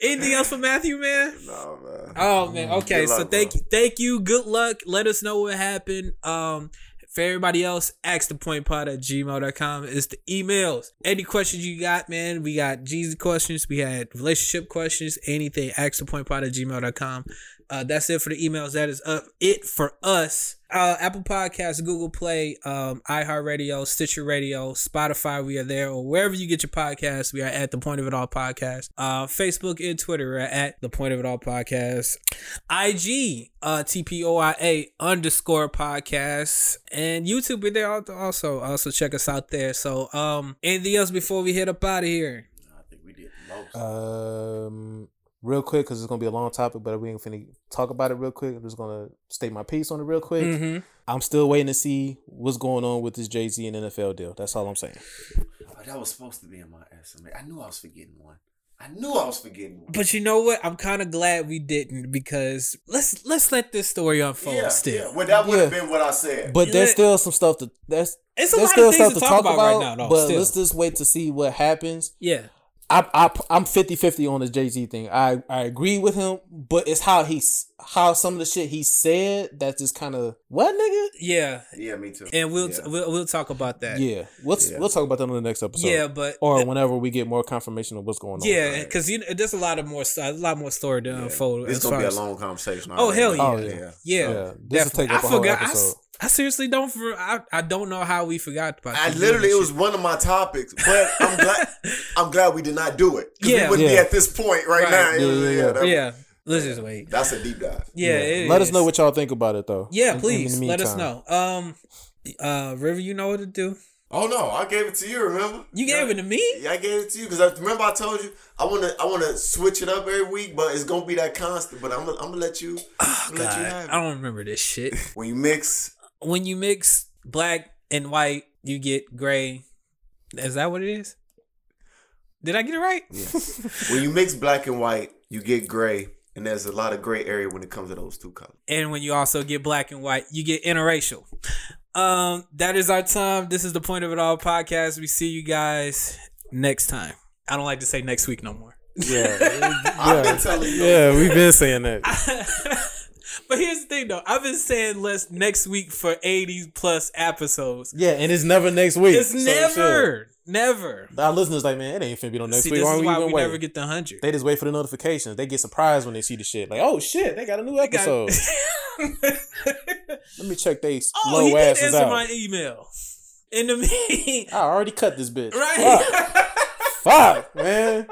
Anything else for Matthew, man? No man. Oh man. Okay. Good so luck, thank bro. you, thank you. Good luck. Let us know what happened. Um, for everybody else, ask the point pod at gmail.com is the emails. Any questions you got, man? We got Jeezy questions. We had relationship questions. Anything, ask the point pod at gmail.com. Uh, that's it for the emails. That is up it for us. Uh, Apple Podcasts, Google Play, um, iHeartRadio, Stitcher Radio, Spotify. We are there, or wherever you get your podcasts. We are at the Point of It All Podcast. Uh, Facebook and Twitter we're at the Point of It All Podcast. IG, uh, TPOIA underscore podcast, and YouTube. We're there also. Also check us out there. So, um, anything else before we hit up out of here? I think we did most. Um, real quick, because it's gonna be a long topic, but we ain't finna talk about it real quick. I'm just gonna state my piece on it real quick. Mm-hmm. I'm still waiting to see what's going on with this Jay Z and NFL deal. That's all I'm saying. Oh, that was supposed to be in my estimate. I knew I was forgetting one. I knew I was forgetting one. But you know what? I'm kind of glad we didn't because let's let's let this story unfold. yeah, still, yeah. Well, that would have Yeah. been what I said. But there's Yeah. still some stuff to that's it's a there's lot still of things stuff to to talk, talk about, right now. Though, but still. let's just wait to see what happens. yeah, I, I I'm 50 50 on this Jay Z thing. I I agree with him, but it's how he's how some of the shit he said that just kind of what nigga. yeah, yeah, me too. and we'll Yeah. we'll, we'll talk about that. Yeah, we'll Yeah. we'll talk about that on the next episode. yeah, but or whenever we get more confirmation of what's going on. yeah, because you know, there's a lot of more a lot more story to unfold. It's gonna be a long conversation. Oh hell yeah, Oh, yeah, yeah. yeah. Yeah, this will definitely. take up I a whole forgot. I, episode. s- I seriously don't. For, I I don't know how we forgot about. I literally, it shit. was one of my topics, but I'm glad. I'm glad we did not do it. Yeah. we wouldn't be at this point right, Right. now. Yeah, yeah, yeah. that- Yeah, let's just wait. That's a deep dive. Yeah, it Let us know what y'all think about it though. Yeah, In- in please the let us know. Um, uh, River, you know what to do. Oh no, I gave it to you. Remember? You gave it to me. Yeah, I gave it to you because I remember I told you I want to. I want to switch it up every week, but it's gonna be that constant. But I'm. Gonna, I'm gonna let you. I'm gonna let you God, have I don't remember this shit. When you mix, when you mix black and white, you get gray. Is that what it is? Did I get it right? when you mix black and white, you get gray, and there's a lot of gray area when it comes to those two colors. And when you also get black and white, you get interracial. Um, that is our time. This is the point of it all podcast. We see you guys next time. I don't like to say next week no more. Yeah, I've been telling you. yeah. We've been saying that. but here's the thing though. I've been saying let's next week for 80 plus episodes. Yeah, and it's never next week. It's So, never, never. Our listeners like, man, it ain't finna be no next See, week. this Why is we why even we never get the 100. They just wait for the notifications. They get surprised when they see the shit. Like, oh shit, they got a new Got- episode. Let me check they oh, low he did asses answer out. my email. In the mean, I already cut this bitch. right? Fuck, man.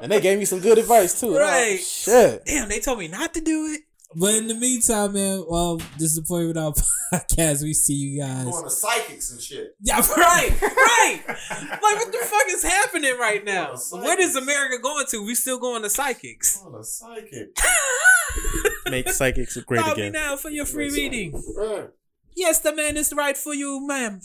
And they gave me some good advice too. Right. Shit. Damn, they told me not to do it. But in the meantime, man, well, this is the point with our podcast. We see you guys. Going to psychics and shit. Yeah, right, right. like, what the fuck is happening right now? Going to What is. America going to? We still going to psychics. Going to psychic. Make psychics great Call me again. now for your free reading. Right. Yes, the man is right for you, ma'am.